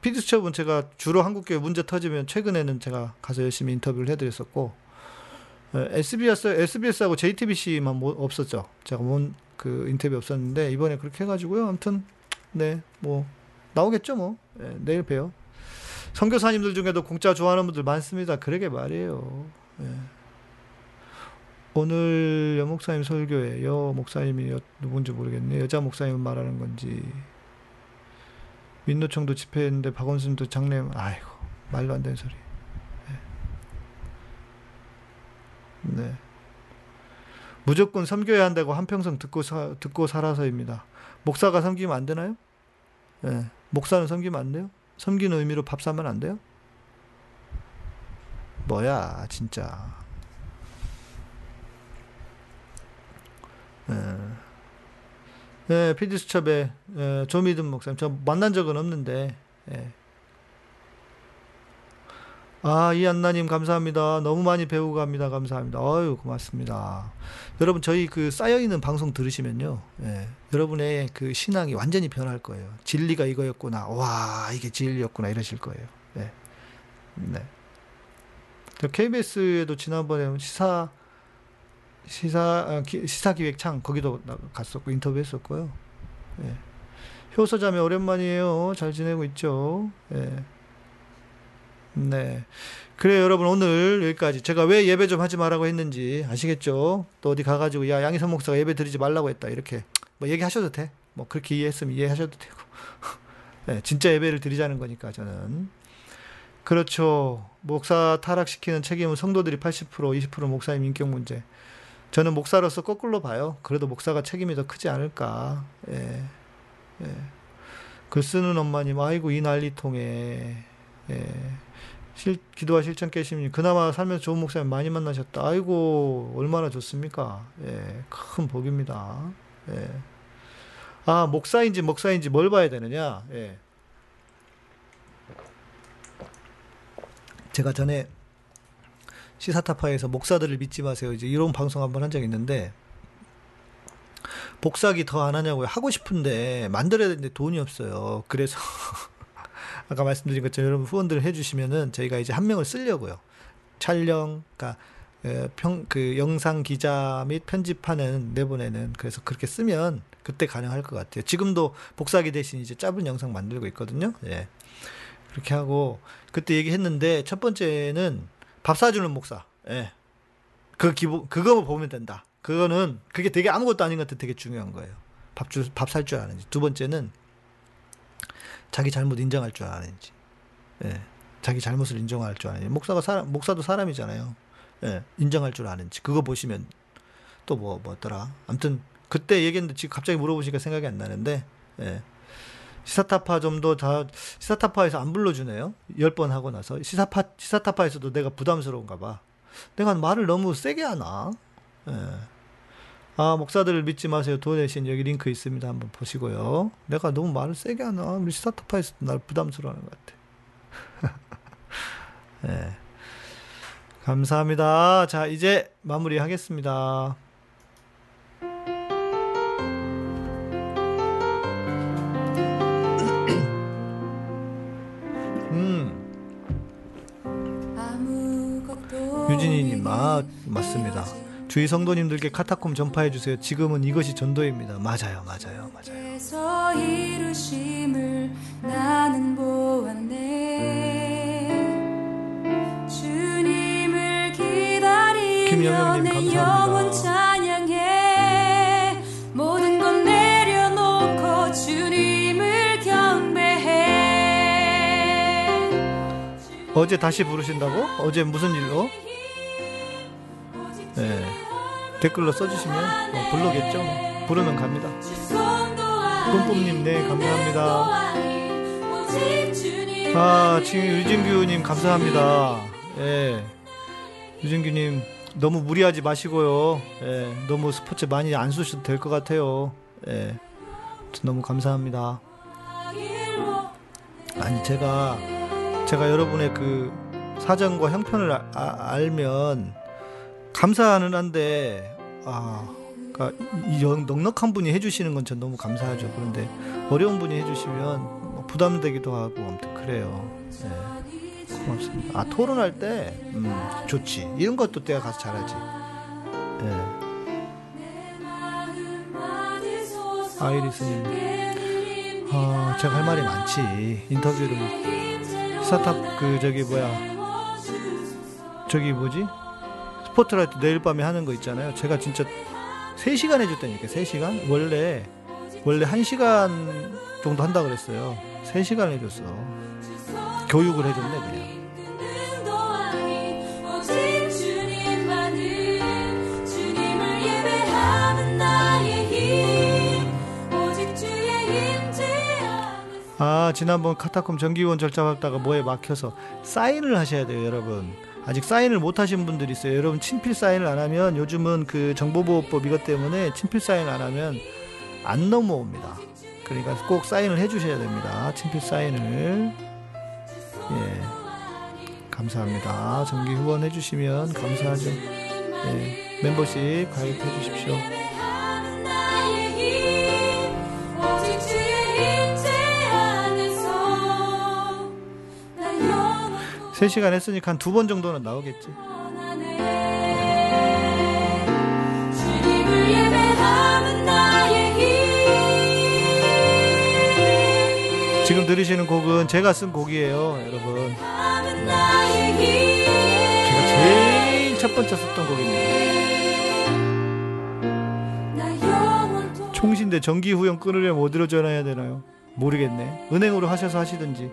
PD 수첩은 제가 주로 한국교회 문제 터지면 최근에는 제가 가서 열심히 인터뷰를 해드렸었고, SBS, SBS하고 JTBC만 뭐 없었죠. 제가 뭔그 인터뷰 없었는데, 이번에 그렇게 해가지고요. 아무튼, 네, 뭐, 나오겠죠, 뭐. 네, 내일 봬요. 선교사님들 중에도 공짜 좋아하는 분들 많습니다. 그러게 말이에요. 네. 오늘 여 목사님 설교에 여 목사님이 여, 누군지 모르겠네. 여자 목사님 말하는 건지. 민노총도 집회했는데 박원순도 장례, 아이고, 말도 안 되는 소리. 네. 네. 무조건 섬겨야 한다고 한평생 듣고, 사, 듣고 살아서입니다. 목사가 섬기면 안 되나요? 네. 목사는 섬기면 안 돼요? 섬기는 의미로 밥 사면 안 돼요? 뭐야, 진짜. 네. 네, 피디수첩에 예, 조미든 목사님. 저 만난 적은 없는데 예. 아 이안나님 감사합니다. 너무 많이 배우고 갑니다. 감사합니다. 어유 고맙습니다. 여러분 저희 그 쌓여있는 방송 들으시면요 예, 여러분의 그 신앙이 완전히 변할 거예요. 진리가 이거였구나. 와 이게 진리였구나. 이러실 거예요. 예. 네. KBS에도 지난번에 시사 시사 아, 시사 기획창 거기도 갔었고 인터뷰했었고요. 예. 효소자매 오랜만이에요. 잘 지내고 있죠. 예. 네. 그래 여러분 오늘 여기까지 제가 왜 예배 좀 하지 말라고 했는지 아시겠죠? 또 어디 가가지고 야 양희선 목사가 예배 드리지 말라고 했다 이렇게 뭐 얘기하셔도 돼. 뭐 그렇게 이해했으면 이해하셔도 되고. 네, 진짜 예배를 드리자는 거니까 저는 그렇죠. 목사 타락시키는 책임은 성도들이 80% 20% 목사님 인격 문제. 저는 목사로서 거꾸로 봐요. 그래도 목사가 책임이 더 크지 않을까. 예. 예. 글 쓰는 엄마님, 아이고, 이 난리통에. 예. 실, 기도와 실천 깨심님, 그나마 살면서 좋은 목사님 많이 만나셨다. 아이고, 얼마나 좋습니까? 예. 큰 복입니다. 예. 아, 목사인지 목사인지 뭘 봐야 되느냐? 예. 제가 전에 시사타파에서 목사들을 믿지 마세요. 이제 이런 방송 한번 한 적 있는데 복사기 더 안 하냐고요. 하고 싶은데 만들어야 되는데 돈이 없어요. 그래서 아까 말씀드린 것처럼 여러분 후원들을 해주시면은 저희가 이제 한 명을 쓰려고요. 촬영, 그러니까 평, 그 영상 기자 및 편집하는 내보내는 그래서 그렇게 쓰면 그때 가능할 것 같아요. 지금도 복사기 대신 이제 짧은 영상 만들고 있거든요. 예. 그렇게 하고 그때 얘기했는데 첫 번째는 밥 사주는 목사. 예. 그 기본, 그거 보면 된다. 그거는, 그게 되게 아무것도 아닌 것 같아 되게 중요한 거예요. 밥 줄, 밥살 줄 아는지. 두 번째는, 자기 잘못 인정할 줄 아는지. 예. 자기 잘못을 인정할 줄 아는지. 목사가 사람, 목사도 사람이잖아요. 예. 인정할 줄 아는지. 그거 보시면, 또 뭐, 뭐더라. 아무튼, 그때 얘기했는데 지금 갑자기 물어보시니까 생각이 안 나는데, 예. 시사타파 좀더 다, 시사타파에서 안 불러주네요. 열 번 하고 나서. 시사파, 시사타파에서도 내가 부담스러운가 봐. 내가 말을 너무 세게 하나? 예. 아, 목사들을 믿지 마세요. 도내신 여기 링크 있습니다. 한번 보시고요. 내가 너무 말을 세게 하나? 우리 시사타파에서도 날 부담스러워하는 것 같아. 예. 감사합니다. 자, 이제 마무리 하겠습니다. 아, 맞습니다. 주위 성도님들께 카타콤 전파해 주세요. 지금은 이것이 전도입니다. 맞아요, 맞아요, 맞아요. 김여명님 내 영혼. 찬양해 모든 것 내려놓고 주님을 경배해 어제 다시 부르신다고? 어제 무슨 일로? 네. 댓글로 써주시면 뭐 부르겠죠. 뭐. 부르면 갑니다. 뿜뿜님, 네, 감사합니다. 아, 지금 유진규님 감사합니다. 예. 유진규님 너무 무리하지 마시고요. 예. 너무 스포츠 많이 안 쓰셔도 될 것 같아요. 예. 너무 감사합니다. 아니 제가 제가 여러분의 그 사정과 형편을 아- 아- 알면 감사는 한데 아 그러니까 이 영- 넉넉한 분이 해주시는 건 전 너무 감사하죠. 그런데 어려운 분이 해주시면 뭐 부담되기도 하고 아무튼 그래요. 예. 고맙습니다. 아 토론할 때 음, 좋지. 이런 것도 내가 가서 잘하지. 예. 아이리스님, 아 제가 할 말이 많지. 인터뷰를 스타트업 그 저기 뭐야 저기 뭐지 스포트라이트 내일 밤에 하는 거 있잖아요. 제가 진짜 3시간 해줬다니까 3시간 원래 원래 1시간 정도 한다 그랬어요. 3시간 해줬어. 교육을 해줬네 그냥. 아 지난번 카타콤 정기원 절차 밟다가 뭐에 막혀서 사인을 하셔야 돼요 여러분 아직 사인을 못 하신 분들이 있어요. 여러분 친필 사인을 안 하면 요즘은 그 정보보호법 이것 때문에 친필 사인을 안 하면 안 넘어옵니다. 그러니까 꼭 사인을 해 주셔야 됩니다. 친필 사인을. 예. 감사합니다. 정기 후원 해주시면 감사하죠. 예. 멤버십 가입해 주십시오 3시간 했으니까 한 두 번 정도는 나오겠지 지금 들으시는 곡은 제가 쓴 곡이에요 여러분 제가 제일 첫 번째 썼던 곡입니다. 총신대 정기 후원 끊으려면 어디로 전화해야 되나요? 모르겠네. 은행으로 하셔서 하시든지.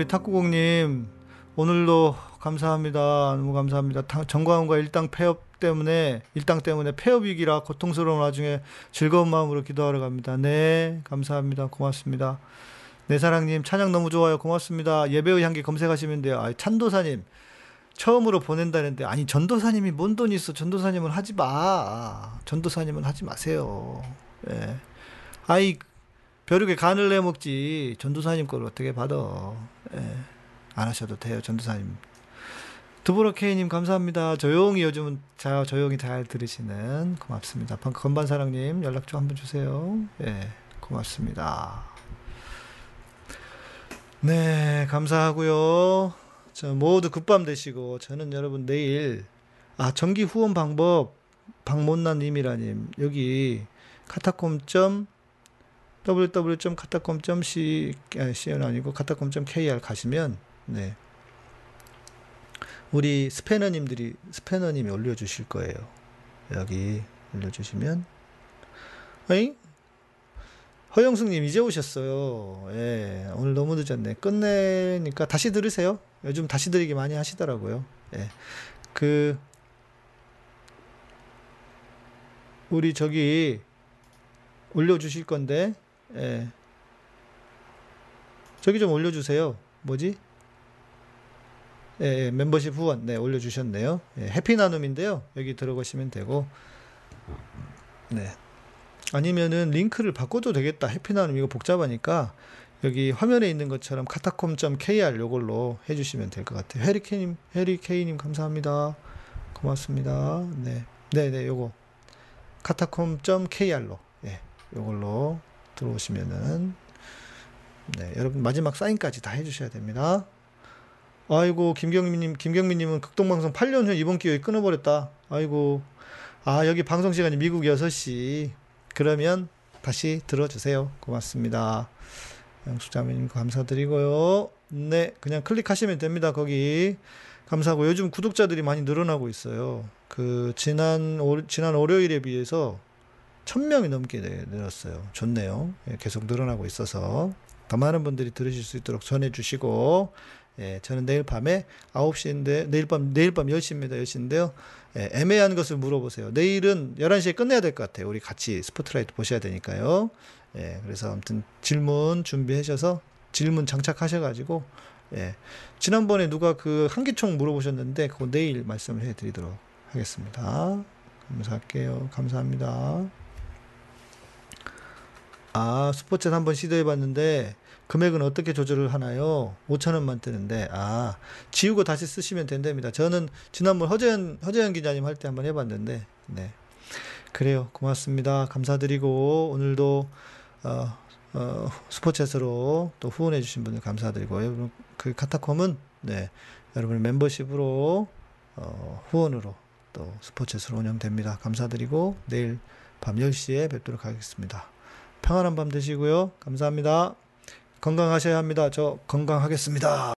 우리 탁구공님 오늘도 감사합니다. 너무 감사합니다. 타- 정광훈과 일당 폐업 때문에 일당 때문에 폐업 위기라 고통스러운 와중에 즐거운 마음으로 기도하러 갑니다. 네, 감사합니다. 고맙습니다. 내 사랑님 찬양 너무 좋아요. 고맙습니다. 예배의 향기 검색하시면 돼요. 아, 찬도사님 처음으로 보낸다는데 아니 전도사님이 뭔 돈 있어? 전도사님은 하지 마. 전도사님은 하지 마세요. 예. 아이 벼룩에 간을 내 먹지 전도사님 걸 어떻게 받아? 예. 안 하셔도 돼요, 전도사님. K님 감사합니다. 조용히 요즘은 자 조용히 잘 들으시는 고맙습니다. 방 건반사랑님 연락 좀 한번 주세요. 예, 고맙습니다. 네, 감사하고요. 자, 모두 굿밤 되시고 저는 여러분 내일 아 정기 후원 방법 박못난님이라님 여기 카타콤 점 www.카타콤.c 아, cn 아니고 카타콤.kr 가시면 네 우리 스패너님들이 스패너님이 올려주실 거예요. 여기 올려주시면 어이 허영숙님 이제 오셨어요. 예, 오늘 너무 늦었네. 끝내니까 다시 들으세요. 요즘 다시 들이기 많이 하시더라고요. 예, 그 우리 저기 올려주실 건데, 예, 저기 좀 올려주세요. 뭐지? 예, 예, 멤버십 후원 네 올려주셨네요. 예, 해피 나눔인데요. 여기 들어가시면 되고, 네. 아니면은 링크를 바꿔도 되겠다. 해피 나눔 이거 복잡하니까 여기 화면에 있는 것처럼 카타콤.kr 요걸로 해주시면 될 것 같아요. 해리케이님, 해리케이님 감사합니다. 고맙습니다. 네, 네, 네, 요거 카타콤.kr로 예, 요걸로 들어오시면은 네, 여러분 마지막 사인까지 다 해주셔야 됩니다. 아이고 김경민님 김경민님은 극동방송 8년 후 이번 기회에 끊어버렸다. 아이고 아 여기 방송 시간이 미국 6시 그러면 다시 들어주세요. 고맙습니다. 영수자매님 감사드리고요. 네 그냥 클릭하시면 됩니다. 거기 감사하고 요즘 구독자들이 많이 늘어나고 있어요. 그 지난 월- 지난 월요일에 비해서 1000명이 넘게 네- 늘었어요. 좋네요. 예, 계속 늘어나고 있어서 더 많은 분들이 들으실 수 있도록 전해 주시고 예, 저는 내일 밤에 9시인데 내일 밤 내일 밤 10시입니다. 10시인데요. 예, 애매한 것을 물어보세요. 내일은 11시에 끝내야 될 것 같아요. 우리 같이 스포트라이트 보셔야 되니까요. 예, 그래서 아무튼 질문 준비하셔서 질문 장착하셔 가지고 예, 지난번에 누가 그 한기총 물어보셨는데 그거 내일 말씀을 해 드리도록 하겠습니다. 감사할게요. 감사합니다. 아, 스포츠는 한번 시도해봤는데 금액은 어떻게 조절을 하나요? 5천 원만 뜨는데 아 지우고 다시 쓰시면 된답니다. 저는 지난번 허재현 허재현 기자님 할 때 한번 해봤는데 네 그래요. 고맙습니다. 감사드리고 오늘도 어, 어, 스포츠에서로 또 후원해주신 분들 감사드리고 여러분 그 카타콤은 네 여러분의 멤버십으로 어, 후원으로 또 스포츠에서로 운영됩니다. 감사드리고 내일 밤 10시에 뵙도록 하겠습니다. 평안한 밤 되시고요. 감사합니다. 건강하셔야 합니다. 저 건강하겠습니다.